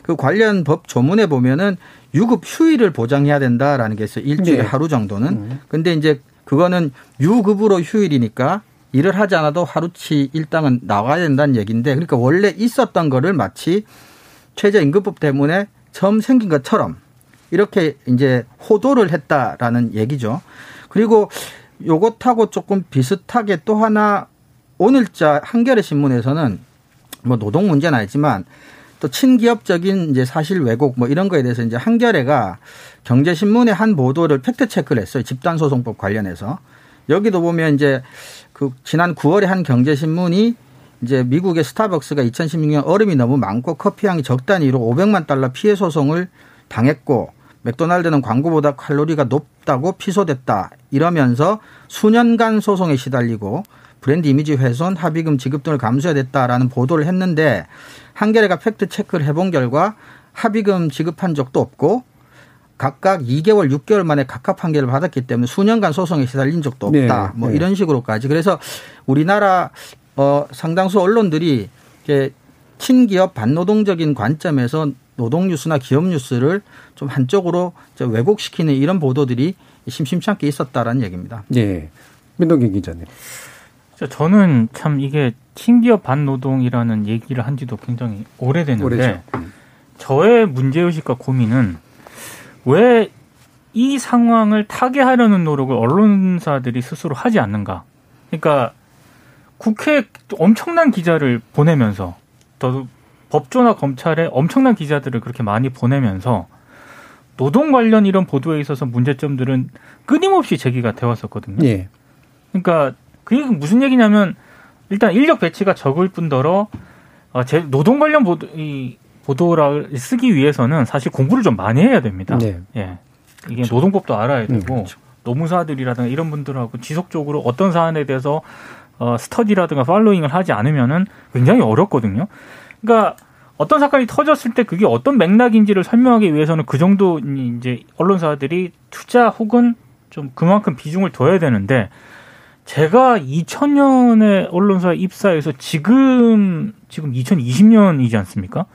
그 관련 법 조문에 보면은 유급 휴일을 보장해야 된다라는 게 있어요. 일주일에 네. 하루 정도는. 음. 근데 이제 그거는 유급으로 휴일이니까 일을 하지 않아도 하루치 일당은 나와야 된다는 얘기인데 그러니까 원래 있었던 거를 마치 최저임금법 때문에 처음 생긴 것처럼 이렇게 이제 호도를 했다라는 얘기죠. 그리고 요것하고 조금 비슷하게 또 하나 오늘자 한겨레 신문에서는 뭐 노동 문제는 아니지만 또 친기업적인 이제 사실 왜곡 뭐 이런 거에 대해서 이제 한겨레가 경제신문의 한 보도를 팩트 체크를 했어요. 집단 소송법 관련해서. 여기도 보면 이제 그 지난 9월에 한 경제신문이 이제 미국의 스타벅스가 2016년 얼음이 너무 많고 커피 향이 적다는 이유로 500만 달러 피해 소송을 당했고 맥도날드는 광고보다 칼로리가 높다고 피소됐다 이러면서 수년간 소송에 시달리고 브랜드 이미지 훼손, 합의금 지급 등을 감수해야 됐다라는 보도를 했는데 한겨레가 팩트 체크를 해본 결과 합의금 지급한 적도 없고 각각 2개월, 6개월 만에 각각 판결을 받았기 때문에 수년간 소송에 시달린 적도 없다. 네. 뭐 네. 이런 식으로까지. 그래서 우리나라 어 상당수 언론들이 이렇게 친기업 반노동적인 관점에서 노동 뉴스나 기업 뉴스를 좀 한쪽으로 왜곡시키는 이런 보도들이 심심치 않게 있었다라는 얘기입니다. 네. 민동기 기자님. 저는 참 이게 친기업 반노동이라는 얘기를 한 지도 굉장히 오래됐는데 음. 저의 문제의식과 고민은 왜 이 상황을 타개하려는 노력을 언론사들이 스스로 하지 않는가. 그러니까 국회 엄청난 기자를 보내면서 또 법조나 검찰에 엄청난 기자들을 그렇게 많이 보내면서 노동 관련 이런 보도에 있어서 문제점들은 끊임없이 제기가 되었었거든요. 예. 그러니까 그게 무슨 얘기냐면 일단 인력 배치가 적을 뿐더러 어, 제 노동 관련 보도 이 보도를 쓰기 위해서는 사실 공부를 좀 많이 해야 됩니다. 네. 예. 이게 그렇죠. 노동법도 알아야 되고 음, 그렇죠. 노무사들이라든가 이런 분들하고 지속적으로 어떤 사안에 대해서 어, 스터디라든가 팔로잉을 하지 않으면은 굉장히 어렵거든요. 그러니까 어떤 사건이 터졌을 때 그게 어떤 맥락인지를 설명하기 위해서는 그 정도 이제 언론사들이 투자 혹은 좀 그만큼 비중을 둬야 되는데 제가 2000년에 언론사에 입사해서 지금 지금 2020년이지 않습니까?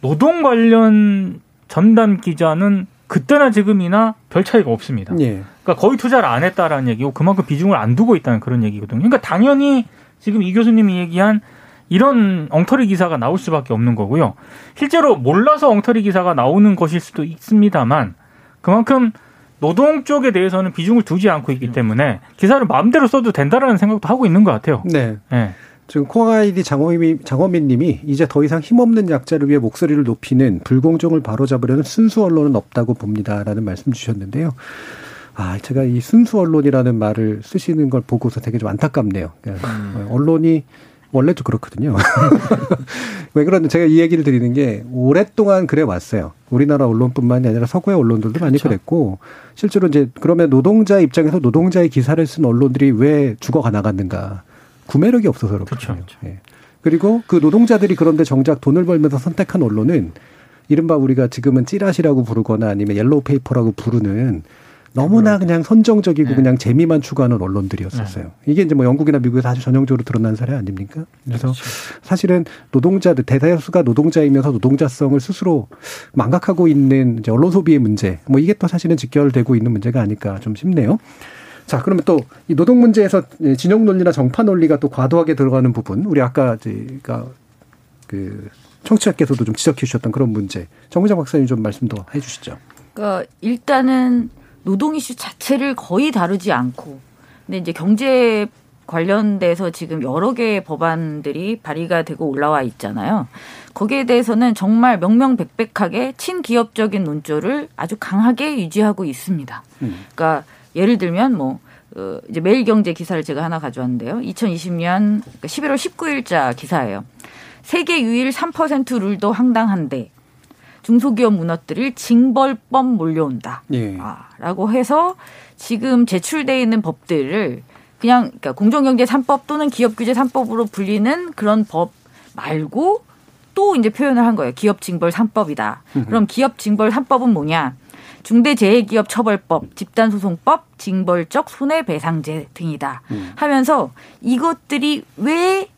노동 관련 전담 기자는 그때나 지금이나 별 차이가 없습니다. 예. 그러니까 거의 투자를 안 했다라는 얘기고 그만큼 비중을 안 두고 있다는 그런 얘기거든요. 그러니까 당연히 지금 이 교수님이 얘기한 이런 엉터리 기사가 나올 수밖에 없는 거고요. 실제로 몰라서 엉터리 기사가 나오는 것일 수도 있습니다만 그만큼 노동 쪽에 대해서는 비중을 두지 않고 있기 때문에 기사를 마음대로 써도 된다라는 생각도 하고 있는 것 같아요. 네. 네. 지금 콩아이디 장호민, 장호민 님이 이제 더 이상 힘없는 약자를 위해 목소리를 높이는 불공정을 바로잡으려는 순수 언론은 없다고 봅니다 라는 말씀 주셨는데요. 아, 제가 이 순수 언론이라는 말을 쓰시는 걸 보고서 되게 좀 안타깝네요. 그러니까 음. 언론이 원래도 그렇거든요. (laughs) 왜 그러냐 제가 이 얘기를 드리는 게 오랫동안 그래 왔어요. 우리나라 언론뿐만이 아니라 서구의 언론들도 많이 그렇죠. 그랬고 실제로 이제 그러면 노동자 입장에서 노동자의 기사를 쓴 언론들이 왜 죽어 나갔는가? 구매력이 없어서 그렇거든요. 그렇죠. 예. 그리고 그 노동자들이 그런데 정작 돈을 벌면서 선택한 언론은 이른바 우리가 지금은 찌라시라고 부르거나 아니면 옐로우 페이퍼라고 부르는 너무나 그냥 선정적이고 네. 그냥 재미만 추구하는 언론들이었었어요. 네. 이게 이제 뭐 영국이나 미국에서 아주 전형적으로 드러난 사례 아닙니까? 그래서 그렇죠. 사실은 노동자들 대다수가 노동자이면서 노동자성을 스스로 망각하고 있는 이제 언론 소비의 문제, 뭐 이게 또 사실은 직결되고 있는 문제가 아닐까 좀 싶네요. 자, 그러면 또 이 노동 문제에서 진영 논리나 정파 논리가 또 과도하게 들어가는 부분, 우리 아까 제가 그 청취자께서도 좀 지적해 주셨던 그런 문제, 정부장 박사님 좀 말씀 더 해주시죠. 그러니까 일단은 노동 이슈 자체를 거의 다루지 않고, 근데 이제 경제 관련돼서 지금 여러 개의 법안들이 발의가 되고 올라와 있잖아요. 거기에 대해서는 정말 명명백백하게 친기업적인 논조를 아주 강하게 유지하고 있습니다. 음. 그러니까 예를 들면 뭐 어, 이제 매일경제 기사를 제가 하나 가져왔는데요. 2020년 11월 19일자 기사예요. 세계 유일 3% 룰도 황당한데 중소기업 무너뜨릴 징벌법 몰려온다. 예. 아, 라고 해서 지금 제출돼 있는 법들을 그냥 그러니까 공정경제 3법 또는 기업규제 3법으로 불리는 그런 법 말고 또 이제 표현을 한 거예요. 기업징벌 3법이다. 그럼 기업징벌 3법은 뭐냐? 중대재해기업처벌법, 집단소송법, 징벌적 손해배상제 등이다. 음. 하면서 이것들이 왜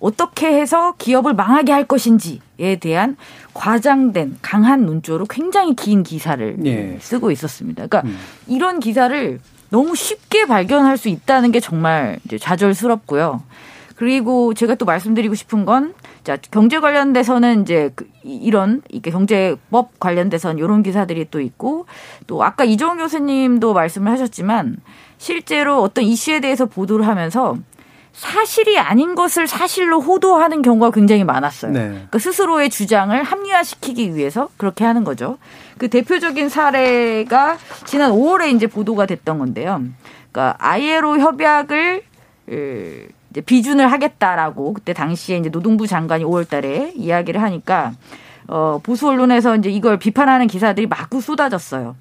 어떻게 해서 기업을 망하게 할 것인지에 대한 과장된 강한 논조로 굉장히 긴 기사를 예. 쓰고 있었습니다. 그러니까 음. 이런 기사를 너무 쉽게 발견할 수 있다는 게 정말 좌절스럽고요. 그리고 제가 또 말씀드리고 싶은 건 자, 경제 관련돼서는 이제 그 이런 이게 경제법 관련돼서는 이런 기사들이 또 있고 또 아까 이종 교수님도 말씀을 하셨지만 실제로 어떤 이슈에 대해서 보도를 하면서 사실이 아닌 것을 사실로 호도하는 경우가 굉장히 많았어요. 네. 그러니까 스스로의 주장을 합리화시키기 위해서 그렇게 하는 거죠. 그 대표적인 사례가 지난 5월에 이제 보도가 됐던 건데요. 그러니까 아이에로 협약을 이제 비준을 하겠다라고 그때 당시에 이제 노동부 장관이 5월 달에 이야기를 하니까 어 보수 언론에서 이제 이걸 비판하는 기사들이 마구 쏟아졌어요.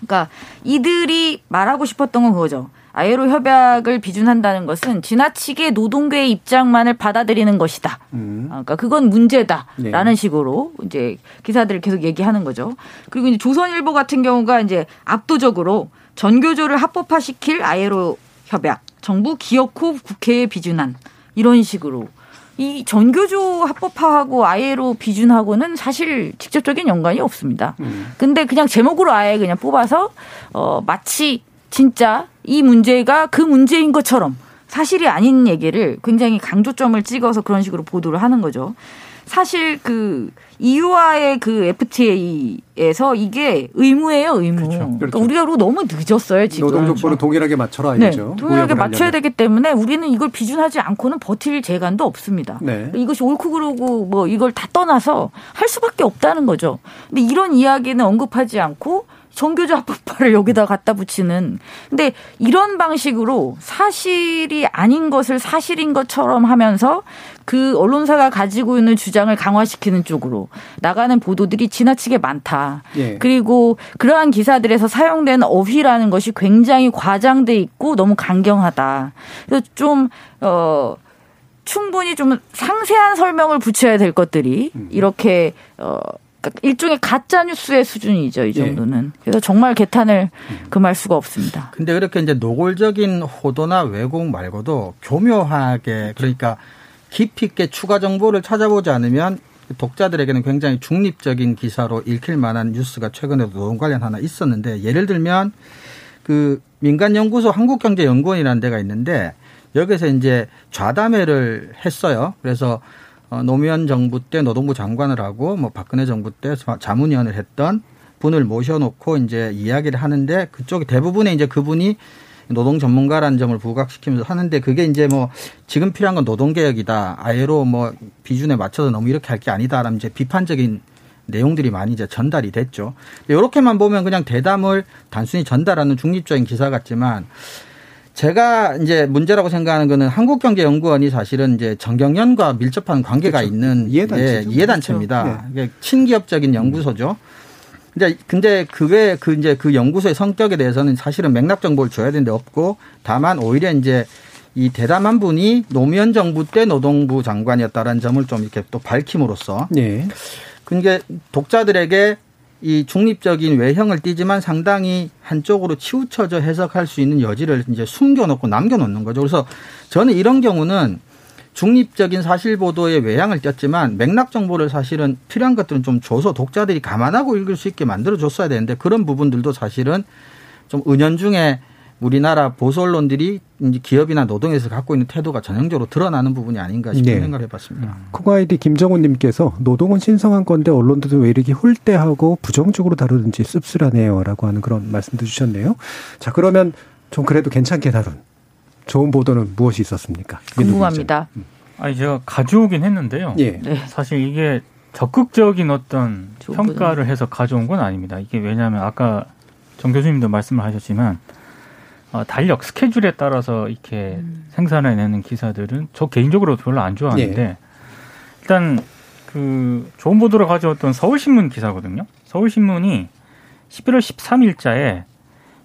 그러니까 이들이 말하고 싶었던 건 그거죠. 아예로 협약을 비준한다는 것은 지나치게 노동계의 입장만을 받아들이는 것이다. 음. 아, 그러니까 그건 문제다라는 네. 식으로 이제 기사들을 계속 얘기하는 거죠. 그리고 이제 조선일보 같은 경우가 이제 압도적으로 전교조를 합법화시킬 아예로 협약 정부 기억 후 국회에 비준한 이런 식으로 이 전교조 합법화하고 아예로 비준하고는 사실 직접적인 연관이 없습니다. 음. 근데 그냥 제목으로 아예 그냥 뽑아서 어 마치 진짜 이 문제가 그 문제인 것처럼 사실이 아닌 얘기를 굉장히 강조점을 찍어서 그런 식으로 보도를 하는 거죠. 사실 그 EU와의 그 FTA에서 이게 의무예요, 의무. 그렇죠. 그러니까 그렇죠. 그러니까 우리가 너무 늦었어요, 지금. 노동조건을 동일하게 맞춰라 네, 이거죠. 동일하게 맞춰야 되기 때문에 우리는 이걸 비준하지 않고는 버틸 재간도 없습니다. 네. 이것이 옳고 그르고 뭐 이걸 다 떠나서 할 수밖에 없다는 거죠. 근데 이런 이야기는 언급하지 않고 정교조 합법화를 여기다 갖다 붙이는. 근데 이런 방식으로 사실이 아닌 것을 사실인 것처럼 하면서 그 언론사가 가지고 있는 주장을 강화시키는 쪽으로 나가는 보도들이 지나치게 많다. 예. 그리고 그러한 기사들에서 사용된 어휘라는 것이 굉장히 과장돼 있고 너무 강경하다. 그래서 좀, 어, 충분히 좀 상세한 설명을 붙여야 될 것들이 음. 이렇게, 어, 일종의 가짜 뉴스의 수준이죠 이 예. 정도는. 예. 그래서 정말 개탄을 금할 수가 없습니다. 근데 그렇게 이제 노골적인 호도나 왜곡 말고도 교묘하게 그러니까 깊이 있게 추가 정보를 찾아보지 않으면 독자들에게는 굉장히 중립적인 기사로 읽힐 만한 뉴스가 최근에도 노동 관련 하나 있었는데 예를 들면 그 민간연구소 한국경제연구원이라는 데가 있는데 여기서 이제 좌담회를 했어요. 그래서 어, 노무현 정부 때 노동부 장관을 하고 뭐 박근혜 정부 때 자문위원을 했던 분을 모셔놓고 이제 이야기를 하는데 그쪽이 대부분의 이제 그분이 노동 전문가라는 점을 부각시키면서 하는데 그게 이제 뭐 지금 필요한 건 노동 개혁이다. 아예로 뭐 비준에 맞춰서 너무 이렇게 할 게 아니다라는 이제 비판적인 내용들이 많이 이제 전달이 됐죠. 이렇게만 보면 그냥 대담을 단순히 전달하는 중립적인 기사 같지만 제가 이제 문제라고 생각하는 거는 한국경제연구원이 사실은 이제 정경련과 밀접한 관계가 그렇죠. 있는 예, 이해단체입니다. 그렇죠. 네. 친기업적인 연구소죠. 이제 근데 그게 그 이제 그 연구소의 성격에 대해서는 사실은 맥락 정보를 줘야 되는데 없고 다만 오히려 이제 이 대담한 분이 노무현 정부 때 노동부 장관이었다라는 점을 좀 이렇게 또 밝힘으로써 네. 그게 독자들에게 이 중립적인 외형을 띠지만 상당히 한쪽으로 치우쳐져 해석할 수 있는 여지를 이제 숨겨놓고 남겨놓는 거죠. 그래서 저는 이런 경우는 중립적인 사실 보도의 외향을 띄었지만 맥락 정보를 사실은 필요한 것들은 좀 줘서 독자들이 감안하고 읽을 수 있게 만들어 줬어야 되는데 그런 부분들도 사실은 좀 은연중에 우리나라 보수 언론들이 이제 기업이나 노동에서 갖고 있는 태도가 전형적으로 드러나는 부분이 아닌가 싶은 네. 생각을 해봤습니다. 코가이디 김정훈님께서 노동은 신성한 건데 언론들은 왜 이렇게 홀대하고 부정적으로 다루든지 씁쓸하네요라고 하는 그런 말씀도 주셨네요. 자 그러면 좀 그래도 괜찮게 다룬 좋은 보도는 무엇이 있었습니까? 궁금합니다. 음. 아니 제가 가져오긴 했는데요. 예. 네. 사실 이게 적극적인 어떤 평가를. 해서 가져온 건 아닙니다. 이게 왜냐하면 아까 정 교수님도 말씀을 하셨지만 어, 달력 스케줄에 따라서 이렇게 음. 생산해내는 기사들은 저 개인적으로 별로 안 좋아하는데 예. 일단 그 좋은 보도를 가져왔던 서울신문 기사거든요. 서울신문이 11월 13일자에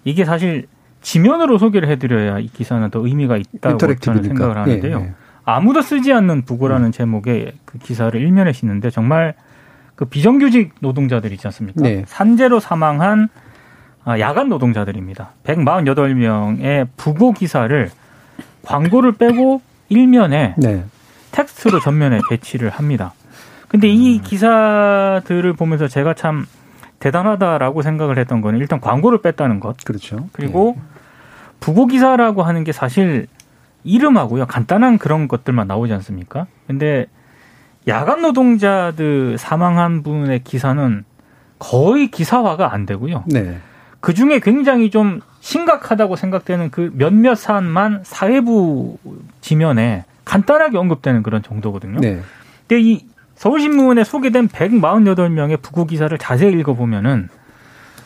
이게 사실 지면으로 소개를 해드려야 이 기사는 더 의미가 있다고 저는 생각을 하는데요. 예, 예. 아무도 쓰지 않는 부고라는 음. 제목의 그 기사를 일면에 싣는데 정말 그 비정규직 노동자들 있지 않습니까? 네. 산재로 사망한 아, 야간 노동자들입니다. 148명의 부고 기사를 광고를 빼고 일면에 네. 텍스트로 전면에 배치를 합니다. 근데 이 음. 기사들을 보면서 제가 참 대단하다라고 생각을 했던 거는 일단 광고를 뺐다는 것. 그렇죠. 그리고 네. 부고 기사라고 하는 게 사실 이름하고요. 간단한 그런 것들만 나오지 않습니까? 근데 야간 노동자들 사망한 분의 기사는 거의 기사화가 안 되고요. 네. 그 중에 굉장히 좀 심각하다고 생각되는 그 몇몇 사안만 사회부 지면에 간단하게 언급되는 그런 정도거든요. 네. 근데 이 서울신문에 소개된 148명의 부고 기사를 자세히 읽어보면은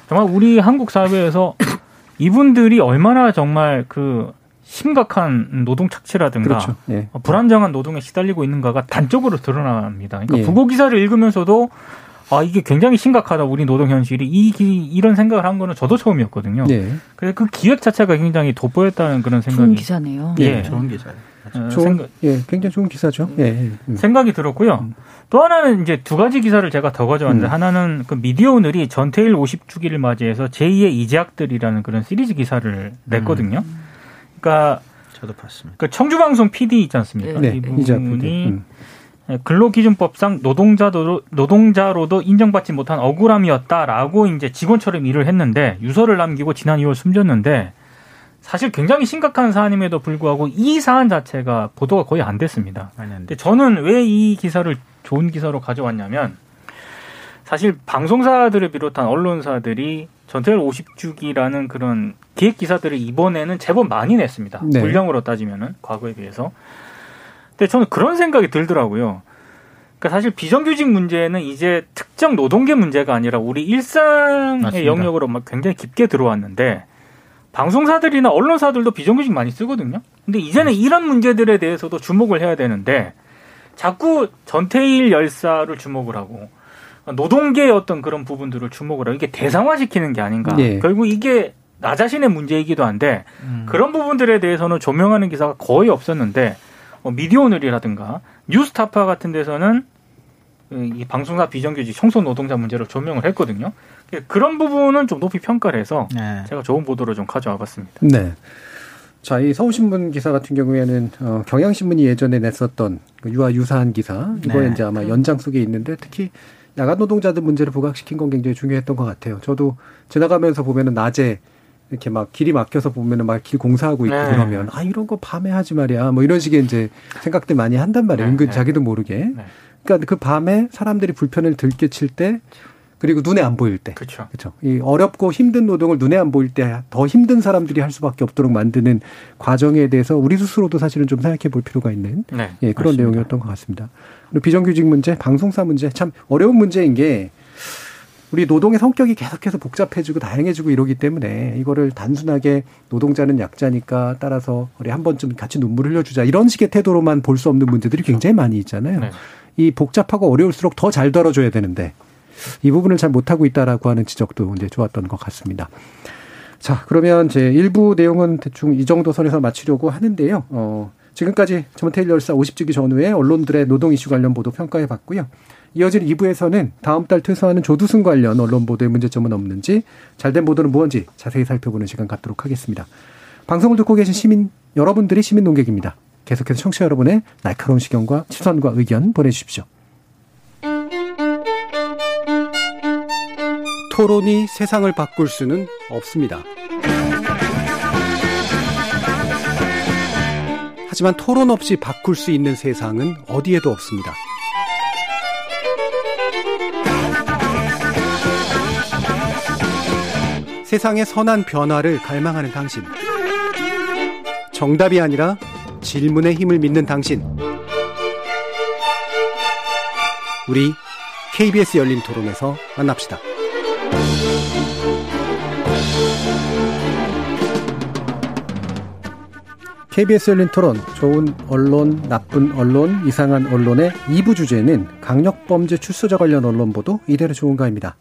정말 우리 한국 사회에서 (coughs) 이분들이 얼마나 정말 그 심각한 노동 착취라든가 그렇죠. 예. 불안정한 노동에 시달리고 있는가가 단적으로 드러납니다. 그러니까 예. 부고 기사를 읽으면서도 아 이게 굉장히 심각하다 우리 노동 현실이 이 이런 생각을 한 거는 저도 처음이었거든요. 예. 그래서 그 기획 자체가 굉장히 돋보였다는 그런 생각이 좋은 기사네요. 예, 예. 좋은 기사예요. 어, 좋은, 생각, 예, 굉장히 좋은 기사죠. 예, 예. 음. 생각이 들었고요. 음. 또 하나는 이제 두 가지 기사를 제가 더 가져왔는데 음. 하나는 그 미디어 오늘이 전태일 50주기를 맞이해서 제2의 이재학들이라는 그런 시리즈 기사를 냈거든요. 음. 그러니까 저도 봤습니다. 그 청주방송 PD 있지 않습니까? 네, 이 분이 음. 근로기준법상 노동자도 노동자로도 인정받지 못한 억울함이었다라고 이제 직원처럼 일을 했는데 유서를 남기고 지난 2월 숨졌는데 사실 굉장히 심각한 사안임에도 불구하고 이 사안 자체가 보도가 거의 안 됐습니다. 근데 저는 왜 이 기사를 좋은 기사로 가져왔냐면 사실 방송사들을 비롯한 언론사들이 전태일 50주기라는 그런 기획 기사들을 이번에는 제법 많이 냈습니다. 네. 분량으로 따지면은 과거에 비해서. 근데 저는 그런 생각이 들더라고요. 그러니까 사실 비정규직 문제는 이제 특정 노동계 문제가 아니라 우리 일상의 맞습니다. 영역으로 막 굉장히 깊게 들어왔는데 방송사들이나 언론사들도 비정규직 많이 쓰거든요. 근데 이제는 음. 이런 문제들에 대해서도 주목을 해야 되는데 자꾸 전태일 열사를 주목을 하고 노동계의 어떤 그런 부분들을 주목을 하고 이게 대상화시키는 게 아닌가. 네. 결국 이게 나 자신의 문제이기도 한데 음. 그런 부분들에 대해서는 조명하는 기사가 거의 없었는데 뭐 미디어오늘이라든가 뉴스타파 같은 데서는 이 방송사 비정규직 청소 노동자 문제를 조명을 했거든요. 그런 부분은 좀 높이 평가를 해서 네. 제가 좋은 보도를 좀 가져와 봤습니다. 네. 자, 이 서울신문 기사 같은 경우에는 어, 경향신문이 예전에 냈었던 그 유아 유사한 기사 이거에 네. 이제 아마 연장 속에 있는데 특히 야간 노동자들 문제를 부각시킨 건 굉장히 중요했던 것 같아요. 저도 지나가면서 보면은 낮에 이렇게 막 길이 막혀서 보면은 막 길 공사하고 있고 네. 그러면 아 이런 거 밤에 하지 말이야 뭐 이런 식의 이제 생각들 많이 한단 말이에요. 네. 은근 네. 자기도 모르게. 네. 그러니까 그 밤에 사람들이 불편을 들깨칠 때 그리고 눈에 안 보일 때. 그렇죠. 그렇죠. 이 어렵고 힘든 노동을 눈에 안 보일 때 더 힘든 사람들이 할 수밖에 없도록 만드는 과정에 대해서 우리 스스로도 사실은 좀 생각해 볼 필요가 있는 네, 예, 그런 맞습니다. 내용이었던 것 같습니다. 그리고 비정규직 문제, 방송사 문제 참 어려운 문제인 게 우리 노동의 성격이 계속해서 복잡해지고 다양해지고 이러기 때문에 이거를 단순하게 노동자는 약자니까 따라서 우리 한 번쯤 같이 눈물 흘려주자 이런 식의 태도로만 볼 수 없는 문제들이 굉장히 많이 있잖아요. 네. 이 복잡하고 어려울수록 더 잘 다뤄줘야 되는데 이 부분을 잘 못하고 있다라고 하는 지적도 이제 좋았던 것 같습니다. 자, 그러면 제 일부 내용은 대충 이 정도 선에서 마치려고 하는데요. 어, 지금까지 전태일 열사 50주기 전후에 언론들의 노동 이슈 관련 보도 평가해 봤고요. 이어질 2부에서는 다음 달 퇴소하는 조두순 관련 언론 보도의 문제점은 없는지 잘된 보도는 무엇인지 자세히 살펴보는 시간 갖도록 하겠습니다. 방송을 듣고 계신 시민 여러분들이 시민 농객입니다. 계속해서 청취자 여러분의 날카로운 시경과 시선과 의견 보내주십시오. 토론이 세상을 바꿀 수는 없습니다. 하지만 토론 없이 바꿀 수 있는 세상은 어디에도 없습니다. 세상의 선한 변화를 갈망하는 당신. 정답이 아니라 질문의 힘을 믿는 당신. 우리 KBS 열린 토론에서 만납시다. KBS 열린 토론, 좋은 언론, 나쁜 언론, 이상한 언론의 2부 주제는 강력범죄 출소자 관련 언론 보도 이대로 좋은가입니다.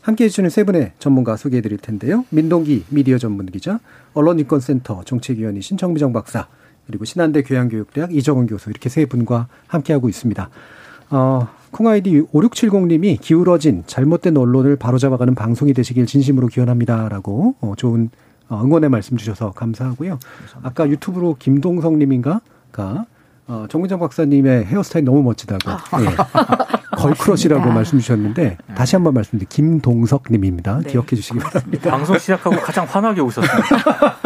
함께 해주시는 세 분의 전문가 소개해 드릴 텐데요. 민동기 미디어 전문 기자, 언론인권센터 정책위원이신 정미정 박사, 그리고 신한대 교양교육대학 이정훈 교수 이렇게 세 분과 함께하고 있습니다. 어, 콩아이디 5670님이 기울어진 잘못된 언론을 바로잡아가는 방송이 되시길 진심으로 기원합니다라고 어, 좋은 어, 응원의 말씀 주셔서 감사하고요. 감사합니다. 아까 유튜브로 김동성님인가가 어, 정민정 박사님의 헤어스타일 너무 멋지다고. 아. 예. (laughs) 걸크러시라고 말씀 주셨는데 네. 다시 한번 말씀드립니다. 김동석님입니다. 네. 기억해 주시기 바랍니다. 방송 시작하고 가장 환하게 웃었습니다.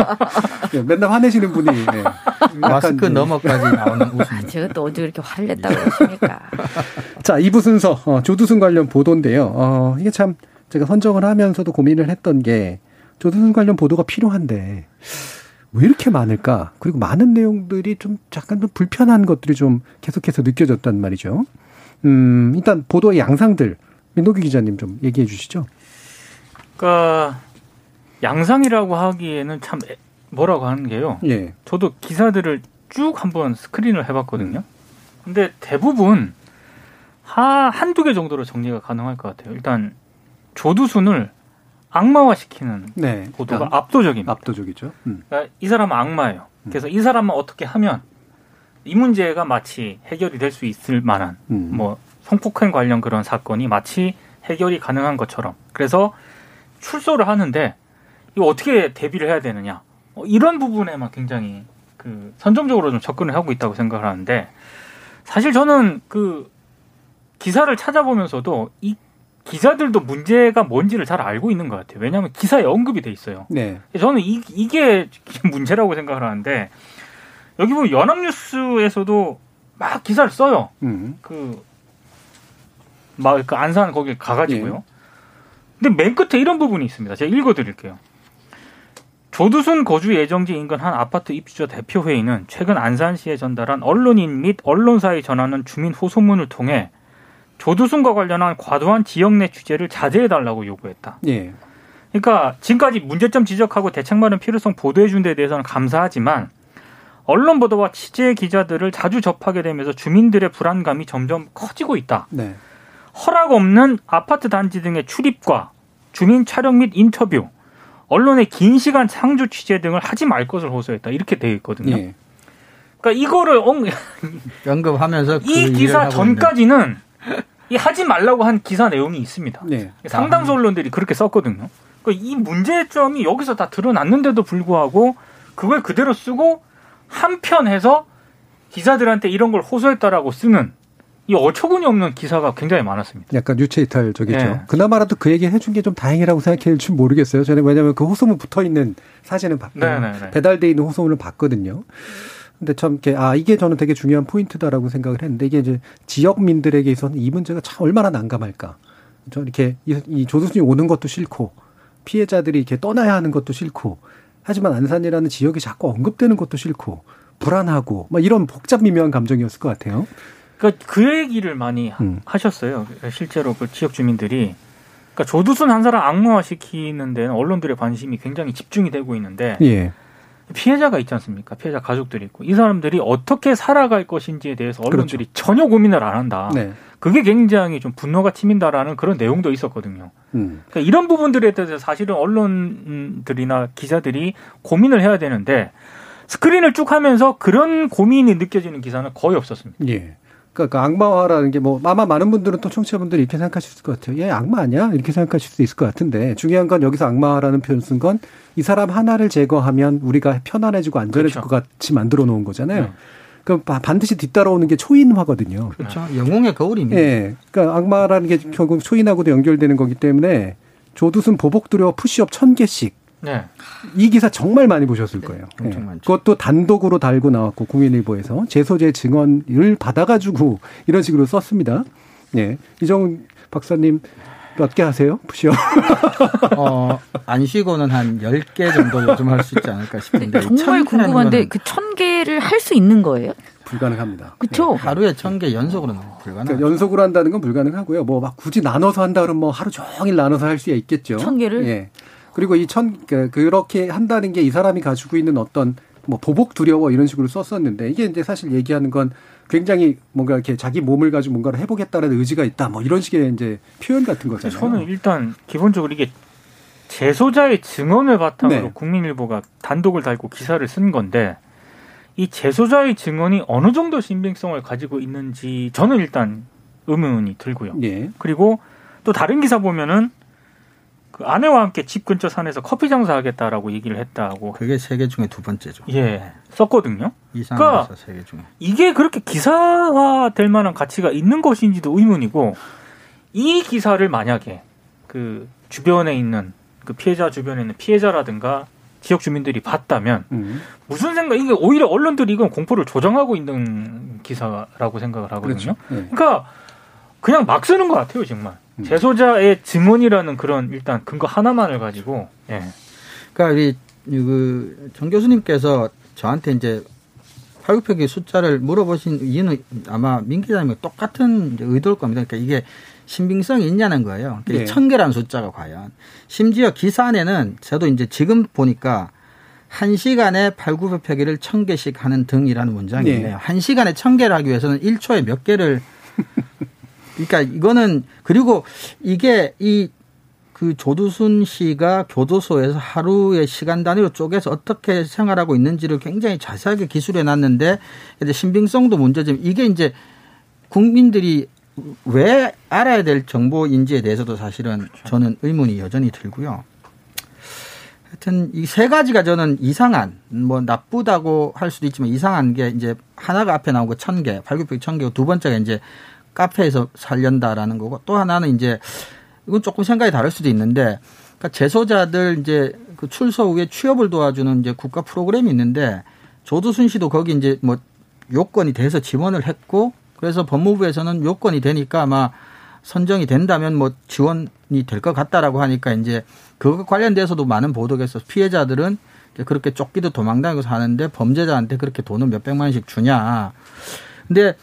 네, 맨날 화내시는 분이 네. 마스크 너머까지 나오는 웃음. 아, 제가 또 언제 그렇게 화냈다고 그러십니까? (laughs) 자, 2부 순서 어, 조두순 관련 보도인데요. 어, 이게 참 제가 선정을 하면서도 고민을 했던 게 조두순 관련 보도가 필요한데 왜 이렇게 많을까? 그리고 많은 내용들이 좀 약간 좀 불편한 것들이 좀 계속해서 느껴졌단 말이죠. 음, 일단 보도의 양상들 민노기 기자님 좀 얘기해 주시죠. 그러니까 양상이라고 하기에는 참 뭐라고 하는 게요. 예. 저도 기사들을 쭉 한번 스크린을 해봤거든요. 근데 대부분 하 한두 개 정도로 정리가 가능할 것 같아요. 일단 조두순을 악마화시키는 네. 보도가 압도적입니다. 압도적이죠. 음. 그러니까 이 사람은 악마예요. 음. 그래서 이 사람만 어떻게 하면 이 문제가 마치 해결이 될 수 있을 만한 음. 뭐 성폭행 관련 그런 사건이 마치 해결이 가능한 것처럼 그래서 출소를 하는데 이거 어떻게 대비를 해야 되느냐 어, 이런 부분에만 굉장히 그 선정적으로 좀 접근을 하고 있다고 생각을 하는데 사실 저는 그 기사를 찾아보면서도 이 기자들도 문제가 뭔지를 잘 알고 있는 것 같아요. 왜냐하면 기사에 언급이 돼 있어요. 네. 저는 이, 이게 (laughs) 문제라고 생각을 하는데 여기 보면 연합뉴스에서도 막 기사를 써요. 음. 그, 막, 그 안산 거기 가가지고요. 네. 근데 맨 끝에 이런 부분이 있습니다. 제가 읽어드릴게요. 조두순 거주 예정지 인근 한 아파트 입주자 대표회의는 최근 안산시에 전달한 언론인 및 언론사에 전하는 주민 호소문을 통해 조두순과 관련한 과도한 지역 내 취재를 자제해달라고 요구했다. 예. 그러니까 지금까지 문제점 지적하고 대책 마련 필요성 보도해준 데 대해서는 감사하지만 언론 보도와 취재 기자들을 자주 접하게 되면서 주민들의 불안감이 점점 커지고 있다. 네. 허락 없는 아파트 단지 등의 출입과 주민 촬영 및 인터뷰, 언론의 긴 시간 상주 취재 등을 하지 말 것을 호소했다. 이렇게 되어 있거든요. 예. 그러니까 이거를 엉... 언급하면서 이그 기사 전까지는 이 하지 말라고 한 기사 내용이 있습니다. 네. 상당수 언론들이 그렇게 썼거든요. 그러니까 이 문제점이 여기서 다 드러났는데도 불구하고 그걸 그대로 쓰고 한편 해서 기자들한테 이런 걸 호소했다라고 쓰는 이 어처구니 없는 기사가 굉장히 많았습니다. 약간 유체이탈적이죠. 네. 그나마라도 그 얘기 해준 게 좀 다행이라고 생각할지 모르겠어요. 저는 왜냐하면 그 호소문 붙어 있는 사진을 봤고 네, 네, 네. 배달돼 있는 호소문을 봤거든요. 근데 참 이렇게 아 이게 저는 되게 중요한 포인트다라고 생각을 했는데 이게 이제 지역민들에게서는 이 문제가 참 얼마나 난감할까. 저 이렇게 이, 이 조두순이 오는 것도 싫고 피해자들이 이렇게 떠나야 하는 것도 싫고 하지만 안산이라는 지역이 자꾸 언급되는 것도 싫고 불안하고 막 이런 복잡 미묘한 감정이었을 것 같아요. 그러니까 그 얘기를 많이 음. 하셨어요. 실제로 그 지역 주민들이 그러니까 조두순 한 사람 악마화 시키는 데는 언론들의 관심이 굉장히 집중이 되고 있는데 예. 피해자가 있지 않습니까? 피해자 가족들이 있고 이 사람들이 어떻게 살아갈 것인지에 대해서 언론들이 그렇죠. 전혀 고민을 안 한다. 네. 그게 굉장히 좀 분노가 치민다라는 그런 내용도 있었거든요. 음. 그러니까 이런 부분들에 대해서 사실은 언론들이나 기자들이 고민을 해야 되는데 스크린을 쭉 하면서 그런 고민이 느껴지는 기사는 거의 없었습니다. 예. 그러니까 그 악마화라는 게 뭐 아마 많은 분들은 또 청취자분들이 이렇게 생각하실 것 같아요. 얘 악마 아니야? 이렇게 생각하실 수도 있을 것 같은데 중요한 건 여기서 악마라는 표현 쓴 건 이 사람 하나를 제거하면 우리가 편안해지고 안전해질 그렇죠. 것 같이 만들어 놓은 거잖아요. 네. 그럼 반드시 뒤따라오는 게 초인화거든요. 그렇죠. 영웅의 거울입니다. 예. 그러니까 악마라는 게 결국 초인하고도 연결되는 거기 때문에 조두순 보복 두려워 푸시업 천 개씩 네. 이 기사 정말 많이 보셨을 네, 거예요. 네, 네. 그것도 단독으로 달고 나왔고 국민일보에서 재소재 증언을 받아가지고 (laughs) 이런 식으로 썼습니다. 예. 이정 박사님 몇 개 하세요? 푸시오. (laughs) 어, 안 쉬고는 한 10개 정도 요즘 할 수 있지 않을까 싶은데. 정말 궁금한데 그 1000개를 할 수 있는 거예요? 불가능합니다. 그렇죠. 네. 하루에 1000개 연속으로는 불가능. 그러니까 연속으로 한다는 건 불가능하고요. 뭐 막 굳이 나눠서 한다 그러면 뭐 하루 종일 나눠서 할 수 있겠죠. 1000개를? 예. 그리고 이 천, 그, 그렇게 한다는 게 이 사람이 가지고 있는 어떤 뭐 보복 두려워 이런 식으로 썼었는데 이게 이제 사실 얘기하는 건 굉장히 뭔가 이렇게 자기 몸을 가지고 뭔가를 해보겠다는 의지가 있다 뭐 이런 식의 이제 표현 같은 거잖아요. 저는 일단 기본적으로 이게 재소자의 증언을 바탕으로 네. 국민일보가 단독을 달고 기사를 쓴 건데 이 재소자의 증언이 어느 정도 신빙성을 가지고 있는지 저는 일단 의문이 들고요. 예. 그리고 또 다른 기사 보면은 그 아내와 함께 집 근처 산에서 커피 장사하겠다라고 얘기를 했다고. 그게 세개 중에 두 번째죠. 예, 썼거든요. 그러니까 세개 중에 이게 그렇게 기사화 될 만한 가치가 있는 것인지도 의문이고 이 기사를 만약에 그 주변에 있는 그 피해자 주변에 있는 피해자라든가 지역 주민들이 봤다면 음. 무슨 생각? 이게 오히려 언론들이 이건 공포를 조정하고 있는 기사라고 생각을 하거든요. 그렇죠. 네. 그러니까 그냥 막 쓰는 것 같아요, 정말. 음. 재소자의 증언이라는 그런 일단 근거 하나만을 가지고. 예. 그러니까 우리 그정 교수님께서 저한테 이제 팔굽혀기 숫자를 물어보신 이유는 아마 민 기자님과 똑같은 의도일 겁니다. 그러니까 이게 신빙성이 있냐는 거예요. 그러니까 네. 천 개라는 숫자가 과연 심지어 기사 안에는 저도 이제 지금 보니까 한 시간에 팔굽혀펴기를 천 개씩 하는 등이라는 문장이 네. 있네요. 한 시간에 천 개를 하기 위해서는 1초에 몇 개를 그러니까 이거는 그리고 이게 이 그 조두순 씨가 교도소에서 하루의 시간 단위로 쪼개서 어떻게 생활하고 있는지를 굉장히 자세하게 기술해 놨는데 이제 신빙성도 문제지만 이게 이제 국민들이 왜 알아야 될 정보인지에 대해서도 사실은 그렇죠. 저는 의문이 여전히 들고요. 하여튼 이 세 가지가 저는 이상한 뭐 나쁘다고 할 수도 있지만 이상한 게 이제 하나가 앞에 나온 거천 개, 발급비 천 개고 두 번째가 이제 카페에서 살련다라는 거고 또 하나는 이제 이건 조금 생각이 다를 수도 있는데 그러니까 재소자들 이제 그 출소 후에 취업을 도와주는 이제 국가 프로그램이 있는데 조두순 씨도 거기 이제 뭐 요건이 돼서 지원을 했고 그래서 법무부에서는 요건이 되니까 아마 선정이 된다면 뭐 지원이 될 것 같다라고 하니까 이제 그거 관련돼서도 많은 보도가 있어서 피해자들은 그렇게 쫓기도 도망다니고 사는데 범죄자한테 그렇게 돈을 몇백만 원씩 주냐. 근데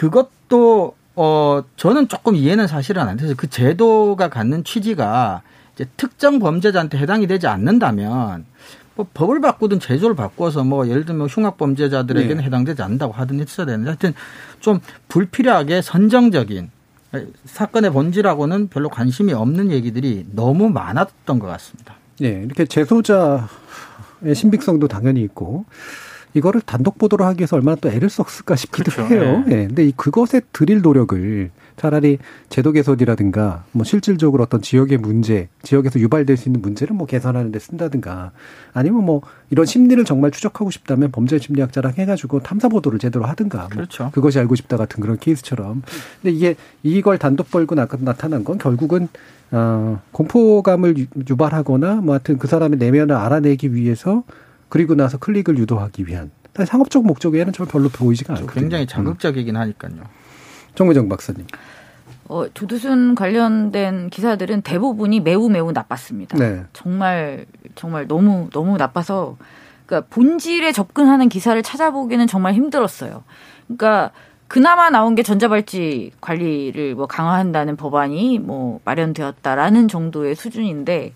그것도 어 저는 조금 이해는 사실은 안 돼서 그 제도가 갖는 취지가 이제 특정 범죄자한테 해당이 되지 않는다면 뭐 법을 바꾸든 제도를 바꿔서 뭐 예를 들면 흉악 범죄자들에게는 네. 해당되지 않는다고 하든 했어야 되는데 하여튼 좀 불필요하게 선정적인 사건의 본질하고는 별로 관심이 없는 얘기들이 너무 많았던 것 같습니다. 네, 이렇게 재소자의 신빙성도 당연히 있고 이거를 단독 보도로 하기 위해서 얼마나 또 애를 썼을까 싶기도 그렇죠. 해요. 예. 네. 근데 이 그것에 드릴 노력을 차라리 제도 개선이라든가 뭐 실질적으로 어떤 지역의 문제, 지역에서 유발될 수 있는 문제를 뭐 개선하는 데 쓴다든가 아니면 뭐 이런 심리를 정말 추적하고 싶다면 범죄 심리학자랑 해 가지고 탐사 보도를 제대로 하든가 뭐 그렇죠. 그것이 알고 싶다 같은 그런 케이스처럼 근데 이게 이걸 단독 벌고 나타난 건 결국은 어 공포감을 유발하거나 뭐 하여튼 그 사람의 내면을 알아내기 위해서 그리고 나서 클릭을 유도하기 위한 상업적 목적 외에는 저 별로 보이지가 않거든요. 굉장히 자극적이긴 하니까요. 정무정 박사님. 어, 조두순 관련된 기사들은 대부분이 매우 매우 나빴습니다. 네. 정말 정말 너무 너무 나빠서 그러니까 본질에 접근하는 기사를 찾아보기는 정말 힘들었어요. 그러니까 그나마 나온 게 전자발찌 관리를 뭐 강화한다는 법안이 뭐 마련되었다라는 정도의 수준인데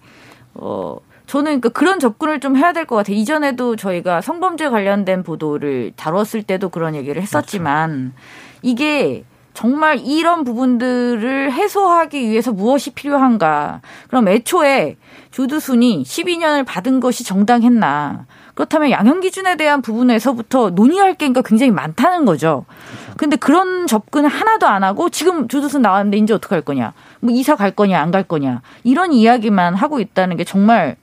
어 저는 그러니까 그런 접근을 좀 해야 될 것 같아요. 이전에도 저희가 성범죄 관련된 보도를 다뤘을 때도 그런 얘기를 했었지만 그렇죠. 이게 정말 이런 부분들을 해소하기 위해서 무엇이 필요한가? 그럼 애초에 조두순이 12년을 받은 것이 정당했나? 그렇다면 양형 기준에 대한 부분에서부터 논의할 게 굉장히 많다는 거죠. 근데 그런 접근을 하나도 안 하고 지금 조두순 나왔는데 이제 어떻게 할 거냐? 뭐 이사 갈 거냐 안 갈 거냐? 이런 이야기만 하고 있다는 게 정말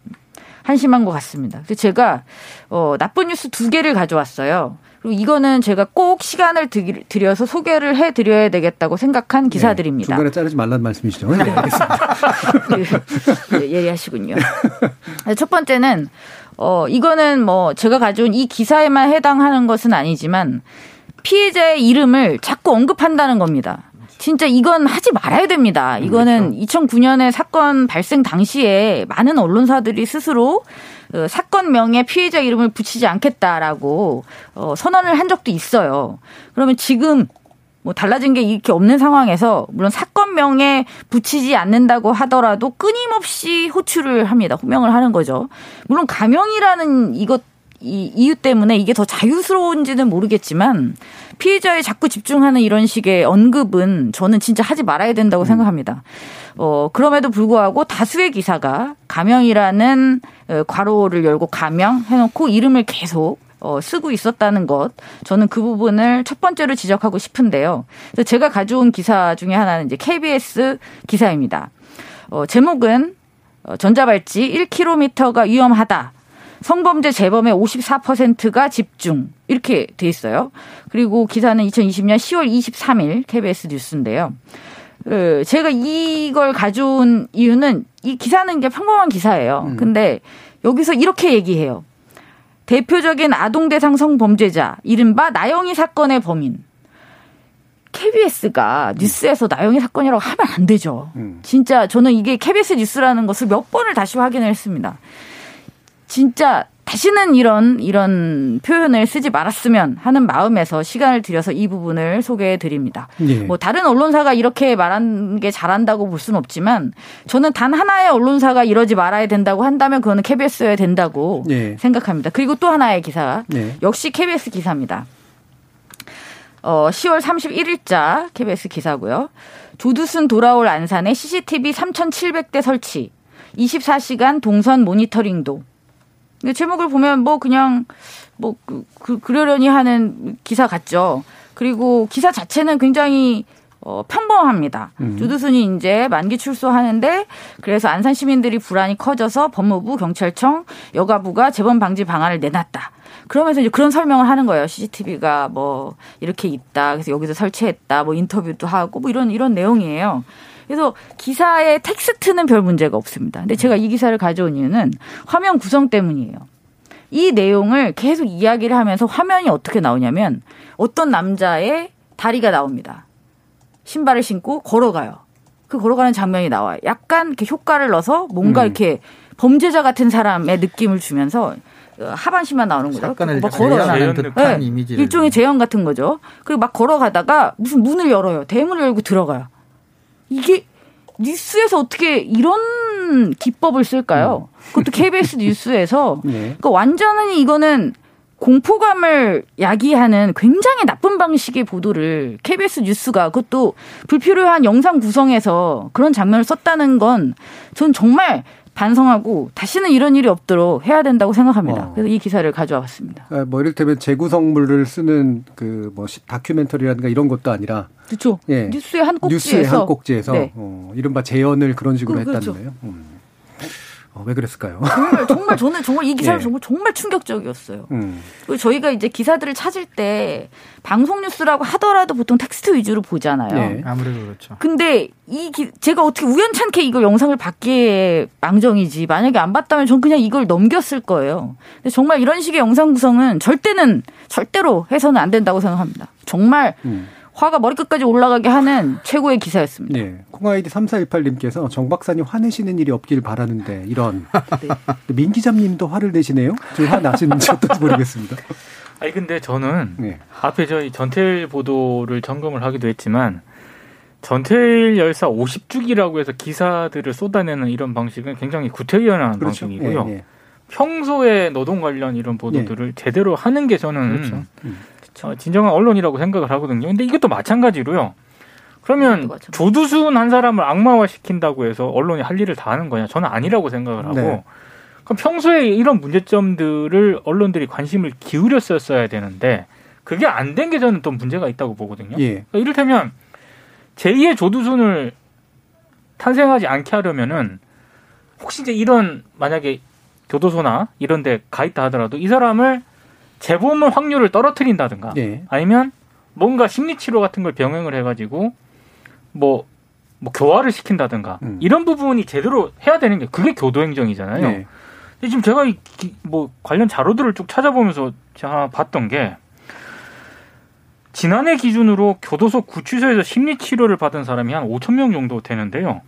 한심한 것 같습니다. 그래서 제가 어 나쁜 뉴스 두 개를 가져왔어요. 그리고 이거는 제가 꼭 시간을 들여서 소개를 해드려야 되겠다고 생각한 네, 기사들입니다. 네, 중간에 자르지 말라는 말씀이시죠? 네, (laughs) 알겠습니다. 예, 예리하시군요. 네, 첫 번째는 어 이거는 뭐 제가 가져온 이 기사에만 해당하는 것은 아니지만 피해자의 이름을 자꾸 언급한다는 겁니다. 진짜 이건 하지 말아야 됩니다. 이거는 그렇죠. 2009년에 사건 발생 당시에 많은 언론사들이 스스로 어, 사건명에 피해자 이름을 붙이지 않겠다라고 어, 선언을 한 적도 있어요. 그러면 지금 뭐 달라진 게 이렇게 없는 상황에서 물론 사건명에 붙이지 않는다고 하더라도 끊임없이 호출을 합니다. 호명을 하는 거죠. 물론 가명이라는 이것 이 이유 때문에 이게 더 자유스러운지는 모르겠지만 피해자에 자꾸 집중하는 이런 식의 언급은 저는 진짜 하지 말아야 된다고 음. 생각합니다. 어, 그럼에도 불구하고 다수의 기사가 가명이라는 어, 괄호를 열고 가명 해놓고 이름을 계속 어, 쓰고 있었다는 것. 저는 그 부분을 첫 번째로 지적하고 싶은데요. 그래서 제가 가져온 기사 중에 하나는 이제 KBS 기사입니다. 어, 제목은 어, 전자발찌 1km가 위험하다. 성범죄 재범의 54%가 집중. 이렇게 돼 있어요. 그리고 기사는 2020년 10월 23일 KBS 뉴스인데요. 어, 제가 이걸 가져온 이유는 이 기사는 게 평범한 기사예요. 음. 근데 여기서 이렇게 얘기해요. 대표적인 아동 대상 성범죄자, 이른바 나영이 사건의 범인. KBS가 뉴스에서 나영이 사건이라고 하면 안 되죠. 음. 진짜 저는 이게 KBS 뉴스라는 것을 몇 번을 다시 확인을 했습니다. 진짜 다시는 이런 이런 표현을 쓰지 말았으면 하는 마음에서 시간을 들여서 이 부분을 소개해 드립니다. 예. 뭐 다른 언론사가 이렇게 말한 게 잘한다고 볼 수는 없지만 저는 단 하나의 언론사가 이러지 말아야 된다고 한다면 그거는 KBS여야 된다고 예. 생각합니다. 그리고 또 하나의 기사 예. 역시 KBS 기사입니다. 어 10월 31일자 KBS 기사고요. 조두순 돌아올 안산에 CCTV 3,700대 설치, 24시간 동선 모니터링도 제목을 보면 뭐 그냥 뭐 그, 그, 그러려니 하는 기사 같죠. 그리고 기사 자체는 굉장히 어, 평범합니다. 음. 조두순이 이제 만기 출소하는데 그래서 안산 시민들이 불안이 커져서 법무부, 경찰청, 여가부가 재범 방지 방안을 내놨다. 그러면서 이제 그런 설명을 하는 거예요. CCTV가 뭐 이렇게 있다. 그래서 여기서 설치했다. 뭐 인터뷰도 하고 뭐 이런 이런 내용이에요. 그래서 기사의 텍스트는 별 문제가 없습니다. 근데 제가 이 기사를 가져온 이유는 화면 구성 때문이에요. 이 내용을 계속 이야기를 하면서 화면이 어떻게 나오냐면 어떤 남자의 다리가 나옵니다. 신발을 신고 걸어가요. 그 걸어가는 장면이 나와요. 약간 이렇게 효과를 넣어서 뭔가 음. 이렇게 범죄자 같은 사람의 느낌을 주면서 하반신만 나오는 거죠. 막 걸어가는 듯한 네. 이미지 일종의 재현 같은 거죠. 그리고 막 걸어가다가 무슨 문을 열어요. 대문을 열고 들어가요. 이게 뉴스에서 어떻게 이런 기법을 쓸까요? 그것도 KBS 뉴스에서 (laughs) 네. 그러니까 완전히 이거는 공포감을 야기하는 굉장히 나쁜 방식의 보도를 KBS 뉴스가 그것도 불필요한 영상 구성에서 그런 장면을 썼다는 건 전 정말 반성하고 다시는 이런 일이 없도록 해야 된다고 생각합니다. 어. 그래서 이 기사를 가져와 봤습니다. 아, 뭐 이를테면 재구성물을 쓰는 그 뭐 다큐멘터리라든가 이런 것도 아니라 그렇죠. 예. 뉴스의 한 꼭지에서 뉴스의 한 꼭지에서 네. 어, 이른바 재연을 그런 식으로 그, 그렇죠. 했다는 거예요. 음. 어, 왜 그랬을까요? 정말, 정말 저는 정말 이 기사를 (laughs) 예. 정말 정말 충격적이었어요. 음. 그리고 저희가 이제 기사들을 찾을 때 방송 뉴스라고 하더라도 보통 텍스트 위주로 보잖아요. 네. 아무래도 그렇죠. 근데 이 기, 제가 어떻게 우연찮게 이걸 영상을 받기에 망정이지 만약에 안 봤다면 전 그냥 이걸 넘겼을 거예요. 근데 정말 이런 식의 영상 구성은 절대는 절대로 해서는 안 된다고 생각합니다. 정말 음. 화가 머리끝까지 올라가게 하는 최고의 기사였습니다. 네. 콩아이디 3418님께서 정 박사님 화내시는 일이 없길 바라는데 이런 (laughs) 네. 민 기자님도 화를 내시네요. 좀화 나시는지 어떤지 모르겠습니다. 아니 근데 저는 네. 앞에 저희 전태일 보도를 점검을 하기도 했지만 전태일 열사 50주기라고 해서 기사들을 쏟아내는 이런 방식은 굉장히 구태의연한 그렇죠. 방식이고요. 네, 네. 평소에 노동 관련 이런 보도들을 네. 제대로 하는 게 저는 그렇죠. 음. 어, 진정한 언론이라고 생각을 하거든요. 근데 이것도 마찬가지로요. 그러면 조두순 한 사람을 악마화 시킨다고 해서 언론이 할 일을 다 하는 거냐? 저는 아니라고 생각을 하고 네. 그럼 평소에 이런 문제점들을 언론들이 관심을 기울였었어야 되는데 그게 안 된 게 저는 또 문제가 있다고 보거든요. 예. 그러니까 이를테면 제2의 조두순을 탄생하지 않게 하려면은 혹시 이제 이런 만약에 교도소나 이런 데 가 있다 하더라도 이 사람을 재범 확률을 떨어뜨린다든가 네. 아니면 뭔가 심리 치료 같은 걸 병행을 해가지고 뭐, 뭐 교화를 시킨다든가 음. 이런 부분이 제대로 해야 되는 게 그게 교도 행정이잖아요. 네. 근데 지금 제가 이, 뭐 관련 자료들을 쭉 찾아보면서 제가 봤던 게 지난해 기준으로 교도소 구치소에서 심리 치료를 받은 사람이 한 5천 명 정도 되는데요.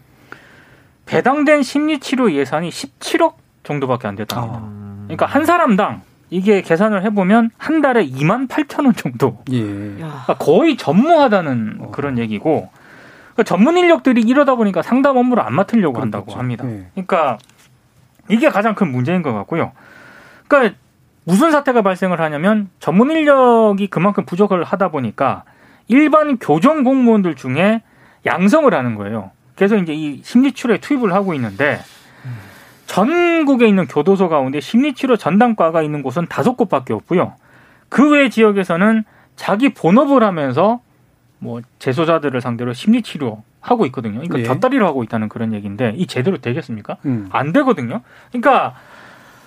배당된 심리 치료 예산이 17억 정도밖에 안 됐답니다. 아. 그러니까 한 사람당 이게 계산을 해보면 한 달에 2만 8천 원 정도. 예. 그러니까 거의 전무하다는 어. 그런 얘기고 그러니까 전문 인력들이 이러다 보니까 상담 업무를 안 맡으려고 그렇겠죠. 한다고 합니다. 예. 그러니까 이게 가장 큰 문제인 것 같고요. 그러니까 무슨 사태가 발생을 하냐면 전문 인력이 그만큼 부족을 하다 보니까 일반 교정 공무원들 중에 양성을 하는 거예요. 그래서 이제 이 심리치료에 투입을 하고 있는데 전국에 있는 교도소 가운데 심리치료 전담과가 있는 곳은 다섯 곳밖에 없고요. 그 외 지역에서는 자기 본업을 하면서 뭐 재소자들을 상대로 심리치료 하고 있거든요. 그러니까 네. 곁다리로 하고 있다는 그런 얘기인데 이 제대로 되겠습니까? 음. 안 되거든요. 그러니까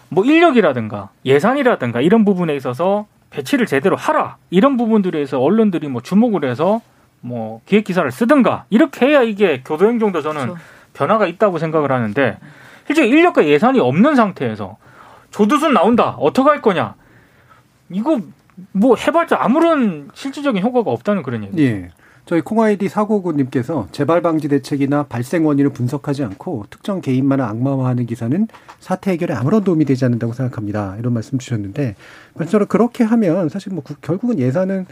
뭐 인력이라든가 예산이라든가 이런 부분에 있어서 배치를 제대로 하라 이런 부분들에 서 언론들이 뭐 주목을 해서 뭐 기획 기사를 쓰든가 이렇게 해야 이게 교도 행정도 저는 그렇죠. 변화가 있다고 생각을 하는데 실제 인력과 예산이 없는 상태에서 조두순 나온다 어떻게 할 거냐 이거 뭐 해봤자 아무런 실질적인 효과가 없다는 그런 얘기. 예. 저희 콩아이디 사고구님께서 재발 방지 대책이나 발생 원인을 분석하지 않고 특정 개인만을 악마화하는 기사는 사태 해결에 아무런 도움이 되지 않는다고 생각합니다. 이런 말씀 주셨는데 저는 그렇게 하면 사실 뭐 결국은 예산은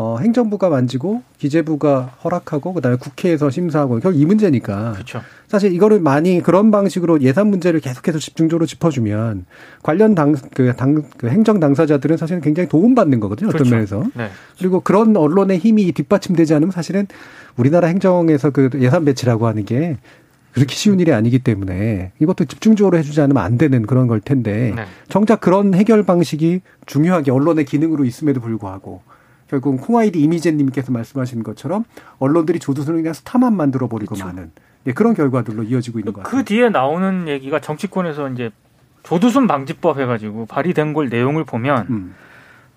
어, 행정부가 만지고 기재부가 허락하고 그다음에 국회에서 심사하고 결국 이 문제니까. 그렇죠. 사실 이거를 많이 그런 방식으로 예산 문제를 계속해서 집중적으로 짚어주면 관련 당그 당 그 행정 당사자들은 사실은 굉장히 도움받는 거거든요. 어떤 그렇죠. 면에서. 네. 그리고 그런 언론의 힘이 뒷받침되지 않으면 사실은 우리나라 행정에서 그 예산 배치라고 하는 게 그렇게 쉬운 일이 아니기 때문에 이것도 집중적으로 해주지 않으면 안 되는 그런 걸 텐데 네. 정작 그런 해결 방식이 중요하게 언론의 기능으로 있음에도 불구하고 결국 콩아이디 이미재님께서 말씀하신 것처럼 언론들이 조두순을 그냥 스타만 만들어 버리고 그렇죠. 마는 예, 그런 결과들로 이어지고 있는 것그 같아요. 그 뒤에 나오는 얘기가 정치권에서 이제 조두순 방지법 해가지고 발의된 걸 내용을 보면 음.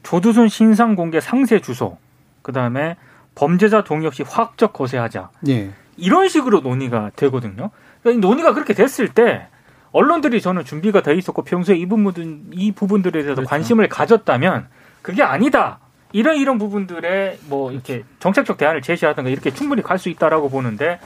조두순 신상 공개 상세 주소, 그 다음에 범죄자 동의 없이 화학적 거세하자. 예. 이런 식으로 논의가 되거든요. 그러니까 이 논의가 그렇게 됐을 때 언론들이 저는 준비가 돼 있었고 평소에 이 부분 이 부분들에 대해서 그렇죠. 관심을 가졌다면 그게 아니다. 이런 이런 부분들에 뭐 이렇게 정책적 대안을 제시하든가 이렇게 충분히 갈 수 있다라고 보는데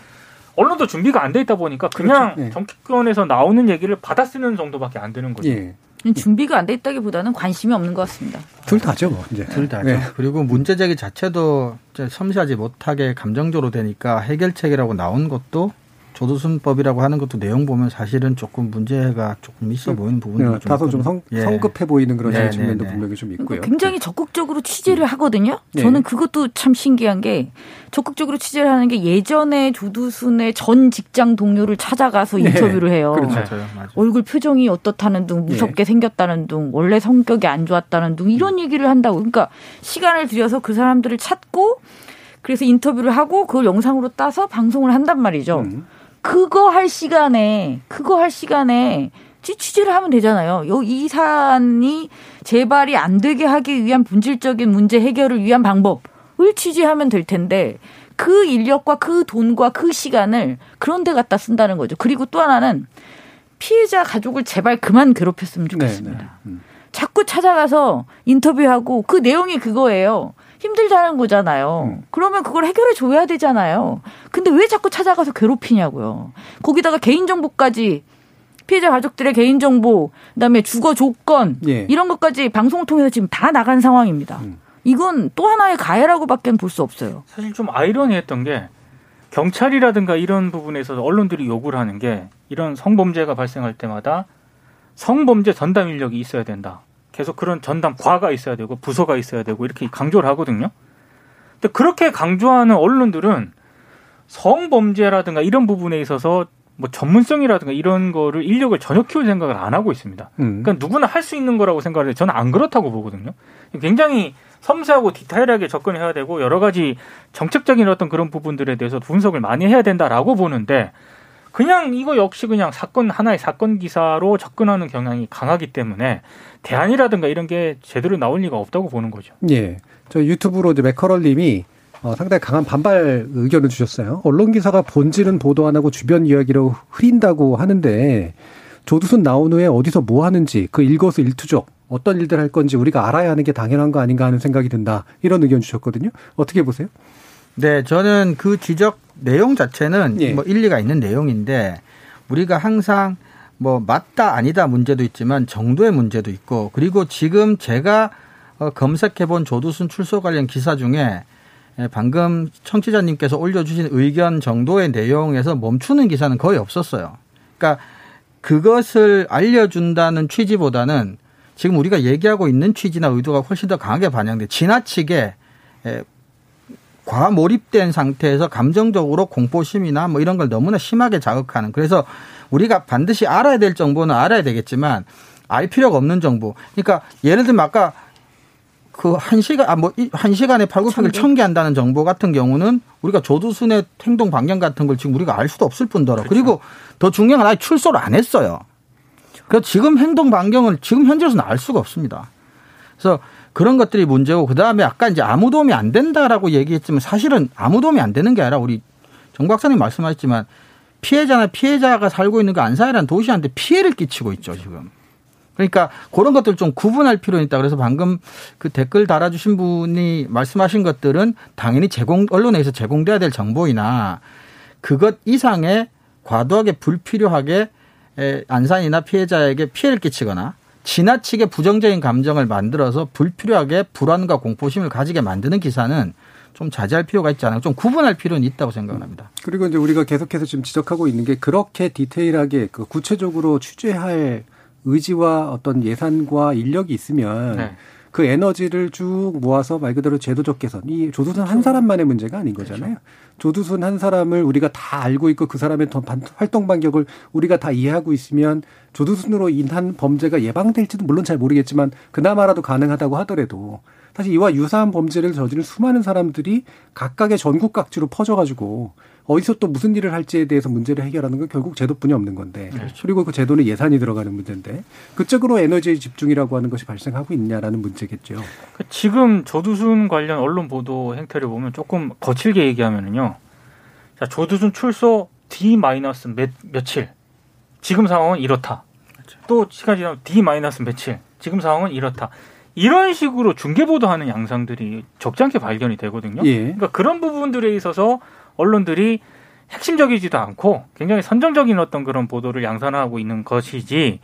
언론도 준비가 안 돼 있다 보니까 그냥 그렇죠. 네. 정치권에서 나오는 얘기를 받아 쓰는 정도밖에 안 되는 거죠. 예. 준비가 안 돼 있다기보다는 관심이 없는 것 같습니다. 둘 다죠, 뭐 이제 둘 다죠. 네. 그리고 문제 제기 자체도 섬세하지 못하게 감정적으로 되니까 해결책이라고 나온 것도 조두순법이라고 하는 것도 내용 보면 사실은 조금 문제가 조금 있어 음. 보이는 부분이 네, 다소 좀 성, 예. 성급해 보이는 그런 네, 측면도 네, 네. 분명히 좀 있고요. 굉장히 적극적으로 취재를 음. 하거든요. 네. 저는 그것도 참 신기한 게 적극적으로 취재를 하는 게 예전에 조두순의 전 직장 동료를 찾아가서 네. 인터뷰를 해요. 그렇죠. 얼굴 표정이 어떻다는 둥, 무섭게 생겼다는 둥, 원래 성격이 안 좋았다는 둥 이런 음. 얘기를 한다고. 그러니까 시간을 들여서 그 사람들을 찾고 그래서 인터뷰를 하고 그걸 영상으로 따서 방송을 한단 말이죠. 음. 그거 할 시간에 그거 할 시간에 취재를 하면 되잖아요. 이 사안이 재발이 안 되게 하기 위한 본질적인 문제 해결을 위한 방법을 취재하면 될 텐데 그 인력과 그 돈과 그 시간을 그런 데 갖다 쓴다는 거죠. 그리고 또 하나는 피해자 가족을 제발 그만 괴롭혔으면 좋겠습니다. 네네. 음. 자꾸 찾아가서 인터뷰하고 그 내용이 그거예요. 힘들다는 거잖아요. 음. 그러면 그걸 해결해 줘야 되잖아요. 근데 왜 자꾸 찾아가서 괴롭히냐고요. 거기다가 개인정보까지 피해자 가족들의 개인정보, 그다음에 주거 조건 예. 이런 것까지 방송을 통해서 지금 다 나간 상황입니다. 음. 이건 또 하나의 가해라고밖에 볼 수 없어요. 사실 좀 아이러니했던 게 경찰이라든가 이런 부분에서 언론들이 요구를 하는 게 이런 성범죄가 발생할 때마다 성범죄 전담 인력이 있어야 된다. 계속 그런 전담 과가 있어야 되고 부서가 있어야 되고 이렇게 강조를 하거든요. 근데 그렇게 강조하는 언론들은 성범죄라든가 이런 부분에 있어서 뭐 전문성이라든가 이런 거를 인력을 전혀 키울 생각을 안 하고 있습니다. 음. 그러니까 누구나 할 수 있는 거라고 생각을 해요. 저는 안 그렇다고 보거든요. 굉장히 섬세하고 디테일하게 접근해야 되고 여러 가지 정책적인 어떤 그런 부분들에 대해서 분석을 많이 해야 된다라고 보는데 그냥 이거 역시 그냥 사건 하나의 사건 기사로 접근하는 경향이 강하기 때문에 대안이라든가 이런 게 제대로 나올 리가 없다고 보는 거죠. 예. 저 유튜브로 이제 맥커럴 님이 어, 상당히 강한 반발 의견을 주셨어요. 언론 기사가 본질은 보도 안 하고 주변 이야기로 흐린다고 하는데 조두순 나온 후에 어디서 뭐 하는지 그 일거수 일투족 어떤 일들 할 건지 우리가 알아야 하는 게 당연한 거 아닌가 하는 생각이 든다. 이런 의견 주셨거든요. 어떻게 보세요? 네, 저는 그 지적 내용 자체는 예. 뭐 일리가 있는 내용인데 우리가 항상 뭐 맞다 아니다 문제도 있지만 정도의 문제도 있고 그리고 지금 제가 어, 검색해 본 조두순 출소 관련 기사 중에 예, 방금 청취자님께서 올려주신 의견 정도의 내용에서 멈추는 기사는 거의 없었어요. 그러니까 그것을 알려준다는 취지보다는 지금 우리가 얘기하고 있는 취지나 의도가 훨씬 더 강하게 반영돼 지나치게 예, 과몰입된 상태에서 감정적으로 공포심이나 뭐 이런 걸 너무나 심하게 자극하는 그래서 우리가 반드시 알아야 될 정보는 알아야 되겠지만 알 필요가 없는 정보. 그러니까 예를 들면 아까 그한 시간 아 뭐 한 시간에 팔굽혀를 천개 한다는 정보 같은 경우는 우리가 조두순의 행동 반경 같은 걸 지금 우리가 알 수도 없을 뿐더러 그렇죠. 그리고 더 중요한 건 아예 출소를 안 했어요. 그래서 지금 행동 반경을 지금 현재로서는 알 수가 없습니다. 그래서 그런 것들이 문제고 그 다음에 아까 이제 아무 도움이 안 된다라고 얘기했지만 사실은 아무 도움이 안 되는 게 아니라 우리 정 박사님 말씀하셨지만 피해자나 피해자가 살고 있는 그 안산이라는 도시한테 피해를 끼치고 있죠 지금. 그러니까 그런 것들 좀 구분할 필요는 있다. 그래서 방금 그 댓글 달아주신 분이 말씀하신 것들은 당연히 제공 언론에서 제공돼야 될 정보이나 그것 이상의 과도하게 불필요하게 안산이나 피해자에게 피해를 끼치거나 지나치게 부정적인 감정을 만들어서 불필요하게 불안과 공포심을 가지게 만드는 기사는 좀 자제할 필요가 있지 않을까 좀 구분할 필요는 있다고 생각합니다. 그리고 이제 우리가 계속해서 지금 지적하고 있는 게 그렇게 디테일하게 그 구체적으로 취재할 의지와 어떤 예산과 인력이 있으면 네. 그 에너지를 쭉 모아서 말 그대로 제도적 개선. 이 조두순 한 그렇죠. 사람만의 문제가 아닌 거잖아요. 그렇죠. 조두순 한 사람을 우리가 다 알고 있고 그 사람의 활동 반격을 우리가 다 이해하고 있으면 조두순으로 인한 범죄가 예방될지도 물론 잘 모르겠지만 그나마라도 가능하다고 하더라도 사실 이와 유사한 범죄를 저지른 수많은 사람들이 각각의 전국 각지로 퍼져가지고 어디서 또 무슨 일을 할지에 대해서 문제를 해결하는 건 결국 제도뿐이 없는 건데 그렇죠. 그리고 그 제도는 예산이 들어가는 문제인데 그쪽으로 에너지 집중이라고 하는 것이 발생하고 있냐라는 문제겠죠. 그 지금 조두순 관련 언론 보도 행태를 보면 조금 거칠게 얘기하면은요. 자 조두순 출소 D 마이너스 몇 며칠 지금 상황은 이렇다. 그렇죠. 또 시간이 지나면 D 마이너스 며칠 지금 상황은 이렇다. 이런 식으로 중계 보도하는 양상들이 적지 않게 발견이 되거든요. 예. 그러니까 그런 부분들에 있어서 언론들이 핵심적이지도 않고 굉장히 선정적인 어떤 그런 보도를 양산하고 있는 것이지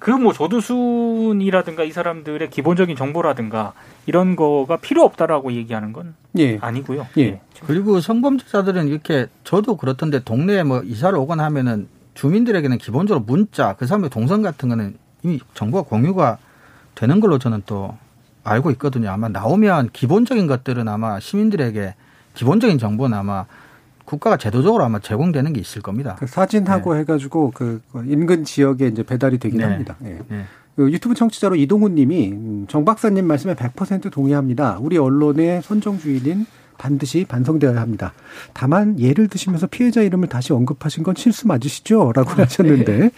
그 뭐 조두순이라든가 이 사람들의 기본적인 정보라든가 이런 거가 필요 없다라고 얘기하는 건 예. 아니고요. 예. 예. 그리고 성범죄자들은 이렇게 저도 그렇던데 동네에 뭐 이사를 오거나 하면은 주민들에게는 기본적으로 문자 그 사람의 동선 같은 거는 이미 정보가 공유가 되는 걸로 저는 또 알고 있거든요. 아마 나오면 기본적인 것들은 아마 시민들에게 기본적인 정보는 아마 국가가 제도적으로 아마 제공되는 게 있을 겁니다. 그 사진하고 네. 해가지고 그 인근 지역에 이제 배달이 되긴 네. 합니다. 네. 네. 그 유튜브 청취자로 이동훈 님이 음, 정 박사님 말씀에 100% 동의합니다. 우리 언론의 선정주의는 반드시 반성되어야 합니다. 다만 예를 드시면서 피해자 이름을 다시 언급하신 건 실수 맞으시죠? 라고 아, 하셨는데, 네.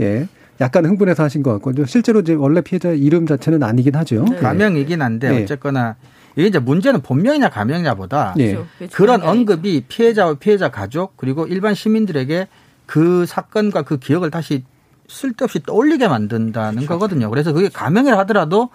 예. 약간 흥분해서 하신 것 같고, 실제로 이제 원래 피해자 이름 자체는 아니긴 하죠. 네. 가명이긴 한데, 네. 어쨌거나 이게 이제 문제는 본명이냐 가명이냐보다 네. 그렇죠. 그런 언급이 피해자와 피해자 가족 그리고 일반 시민들에게 그 사건과 그 기억을 다시 쓸데없이 떠올리게 만든다는 그렇죠. 거거든요. 그래서 그게 가명이라 하더라도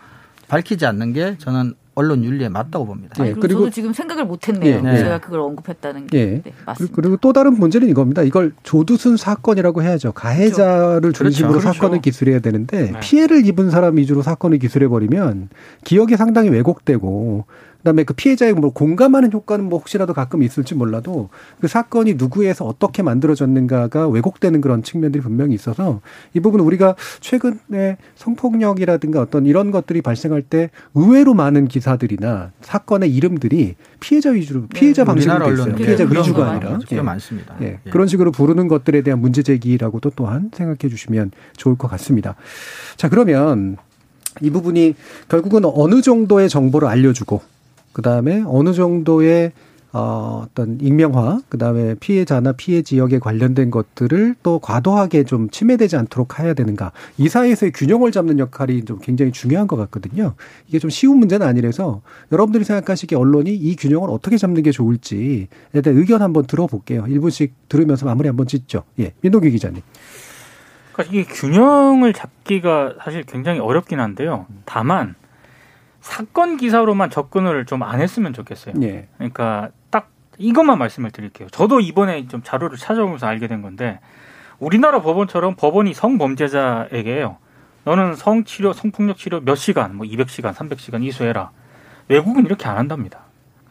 밝히지 않는 게 저는 언론 윤리에 맞다고 봅니다. 네. 그리고 저도 지금 생각을 못했네요. 네. 제가 그걸 언급했다는 게 네. 네, 맞습니다. 그리고 또 다른 문제는 이겁니다. 이걸 조두순 사건이라고 해야죠. 가해자를 그렇죠. 중심으로 그렇죠. 사건을 기술해야 되는데 네. 피해를 입은 사람 위주로 사건을 기술해 버리면 기억이 상당히 왜곡되고 그다음에 그 피해자의 뭐 공감하는 효과는 뭐 혹시라도 가끔 있을지 몰라도 그 사건이 누구에서 어떻게 만들어졌는가가 왜곡되는 그런 측면들이 분명히 있어서 이 부분은 우리가 최근에 성폭력이라든가 어떤 이런 것들이 발생할 때 의외로 많은 기사들이나 사건의 이름들이 피해자 위주로 네, 피해자 네, 방식으로 돼 있어요. 피해자 위주가 아니라 예. 많습니다. 예. 예. 그런 식으로 부르는 것들에 대한 문제 제기라고도 또한 생각해 주시면 좋을 것 같습니다. 자 그러면 이 부분이 결국은 어느 정도의 정보를 알려주고 그 다음에 어느 정도의 어, 어떤 익명화, 그 다음에 피해자나 피해 지역에 관련된 것들을 또 과도하게 좀 침해되지 않도록 해야 되는가. 이 사이에서의 균형을 잡는 역할이 좀 굉장히 중요한 것 같거든요. 이게 좀 쉬운 문제는 아니라서 여러분들이 생각하시기에 언론이 이 균형을 어떻게 잡는 게 좋을지에 대한 의견 한번 들어볼게요. 일부씩 들으면서 마무리 한번 짓죠. 예. 민동기 기자님. 그러니까 이게 균형을 잡기가 사실 굉장히 어렵긴 한데요. 다만 사건 기사로만 접근을 좀 안 했으면 좋겠어요. 예. 그러니까 딱 이것만 말씀을 드릴게요. 저도 이번에 좀 자료를 찾아보면서 알게 된 건데 우리나라 법원처럼 법원이 성범죄자에게요. 너는 성치료, 성폭력 치료 몇 시간, 뭐 200시간, 300시간 이수해라. 외국은 이렇게 안 한답니다.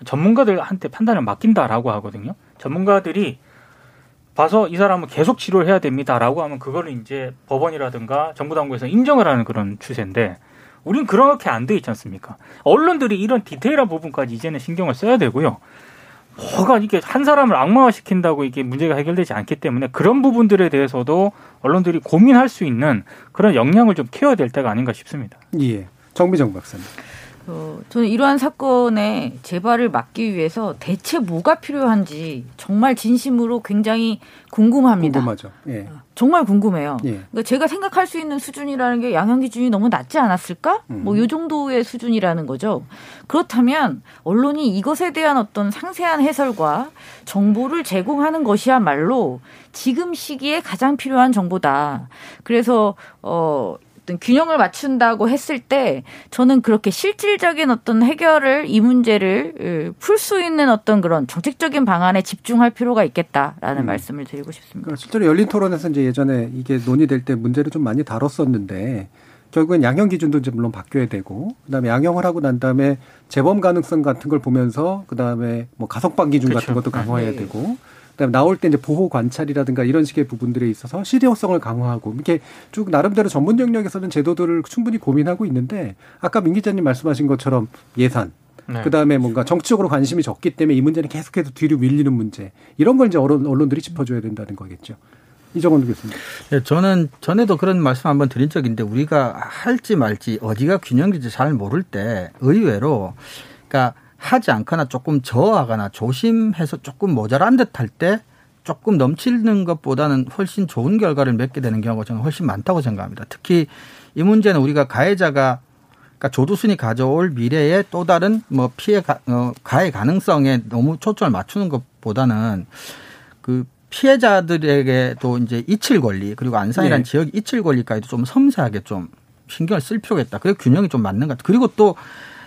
전문가들한테 판단을 맡긴다라고 하거든요. 전문가들이 봐서 이 사람은 계속 치료를 해야 됩니다라고 하면 그거를 이제 법원이라든가 정부 당국에서 인정을 하는 그런 추세인데 우린 그렇게 안 돼 있지 않습니까? 언론들이 이런 디테일한 부분까지 이제는 신경을 써야 되고요. 뭐가 이게 한 사람을 악마화 시킨다고 이게 문제가 해결되지 않기 때문에 그런 부분들에 대해서도 언론들이 고민할 수 있는 그런 역량을 좀 키워야 될 때가 아닌가 싶습니다. 예. 정비정 박사님. 어, 저는 이러한 사건의 재발을 막기 위해서 대체 뭐가 필요한지 정말 진심으로 굉장히 궁금합니다. 궁금하죠. 예. 정말 궁금해요. 예. 그러니까 제가 생각할 수 있는 수준이라는 게 양형 기준이 너무 낮지 않았을까? 음. 뭐이 정도의 수준이라는 거죠. 그렇다면 언론이 이것에 대한 어떤 상세한 해설과 정보를 제공하는 것이야말로 지금 시기에 가장 필요한 정보다. 그래서 어 어떤 균형을 맞춘다고 했을 때 저는 그렇게 실질적인 어떤 해결을 이 문제를 풀 수 있는 어떤 그런 정책적인 방안에 집중할 필요가 있겠다라는 음. 말씀을 드리고 싶습니다. 그러니까 실제로 열린 토론에서 이제 예전에 이게 논의될 때 문제를 좀 많이 다뤘었는데 결국엔 양형 기준도 이제 물론 바뀌어야 되고 그다음에 양형을 하고 난 다음에 재범 가능성 같은 걸 보면서 그다음에 뭐 가석방 기준 그렇죠. 같은 것도 강화해야 네. 되고 그다음에 나올 때 이제 보호 관찰이라든가 이런 식의 부분들에 있어서 실효성을 강화하고 이렇게 쭉 나름대로 전문 영역에서는 제도들을 충분히 고민하고 있는데 아까 민 기자님 말씀하신 것처럼 예산 네. 그다음에 뭔가 정치적으로 관심이 적기 때문에 이 문제는 계속해서 뒤로 밀리는 문제 이런 걸 이제 언론, 언론들이 짚어줘야 된다는 거겠죠. 이정원 교수님. 네, 저는 전에도 그런 말씀 한번 드린 적인데 우리가 할지 말지 어디가 균형인지 잘 모를 때 의외로 그러니까 하지 않거나 조금 저하거나 조심해서 조금 모자란 듯할 때 조금 넘치는 것보다는 훨씬 좋은 결과를 맺게 되는 경우가 저는 훨씬 많다고 생각합니다. 특히 이 문제는 우리가 가해자가 그러니까 조두순이 가져올 미래의 또 다른 뭐 피해 가, 어, 가해 가능성에 너무 초점을 맞추는 것보다는 그 피해자들에게도 이제 이칠 권리 그리고 안산이라는 네. 지역 이칠 권리까지도 좀 섬세하게 좀 신경을 쓸 필요가 있다. 그게 균형이 좀 맞는 것 같아요. 그리고 또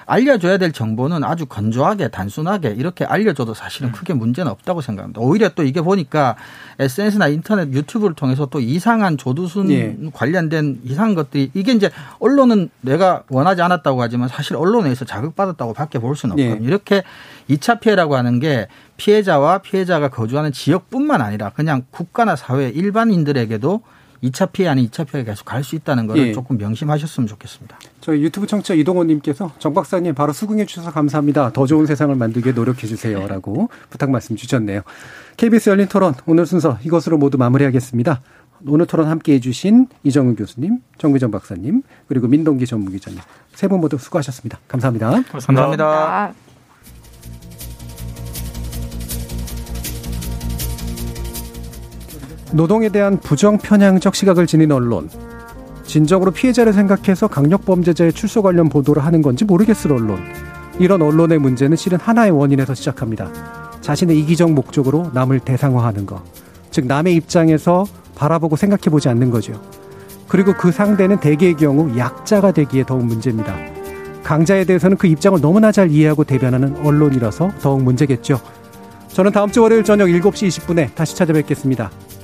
알려줘야 될 정보는 아주 건조하게 단순하게 이렇게 알려줘도 사실은 크게 문제는 없다고 생각합니다. 오히려 또 이게 보니까 SNS나 인터넷 유튜브를 통해서 또 이상한 조두순 예. 관련된 이상한 것들이 이게 이제 언론은 내가 원하지 않았다고 하지만 사실 언론에서 자극받았다고 밖에 볼 수는 없거든요. 예. 이렇게 2차 피해라고 하는 게 피해자와 피해자가 거주하는 지역뿐만 아니라 그냥 국가나 사회 일반인들에게도 2차 피해 아닌 2차 피해가 계속 갈 수 있다는 걸 예. 조금 명심하셨으면 좋겠습니다. 저희 유튜브 청취자 이동호님께서 정 박사님 바로 수긍해 주셔서 감사합니다. 더 좋은 세상을 만들기에 노력해 주세요라고 부탁 말씀 주셨네요. KBS 열린 토론 오늘 순서 이것으로 모두 마무리하겠습니다. 오늘 토론 함께해 주신 이정은 교수님, 정비정 박사님, 그리고 민동기 전무기자님 세 분 모두 수고하셨습니다. 감사합니다. 감사합니다. 감사합니다. 노동에 대한 부정 편향적 시각을 지닌 언론. 진정으로 피해자를 생각해서 강력범죄자의 출소 관련 보도를 하는 건지 모르겠을 언론. 이런 언론의 문제는 실은 하나의 원인에서 시작합니다. 자신의 이기적 목적으로 남을 대상화하는 것. 즉, 남의 입장에서 바라보고 생각해 보지 않는 거죠. 그리고 그 상대는 대개의 경우 약자가 되기에 더욱 문제입니다. 강자에 대해서는 그 입장을 너무나 잘 이해하고 대변하는 언론이라서 더욱 문제겠죠. 저는 다음 주 월요일 저녁 7시 20분에 다시 찾아뵙겠습니다.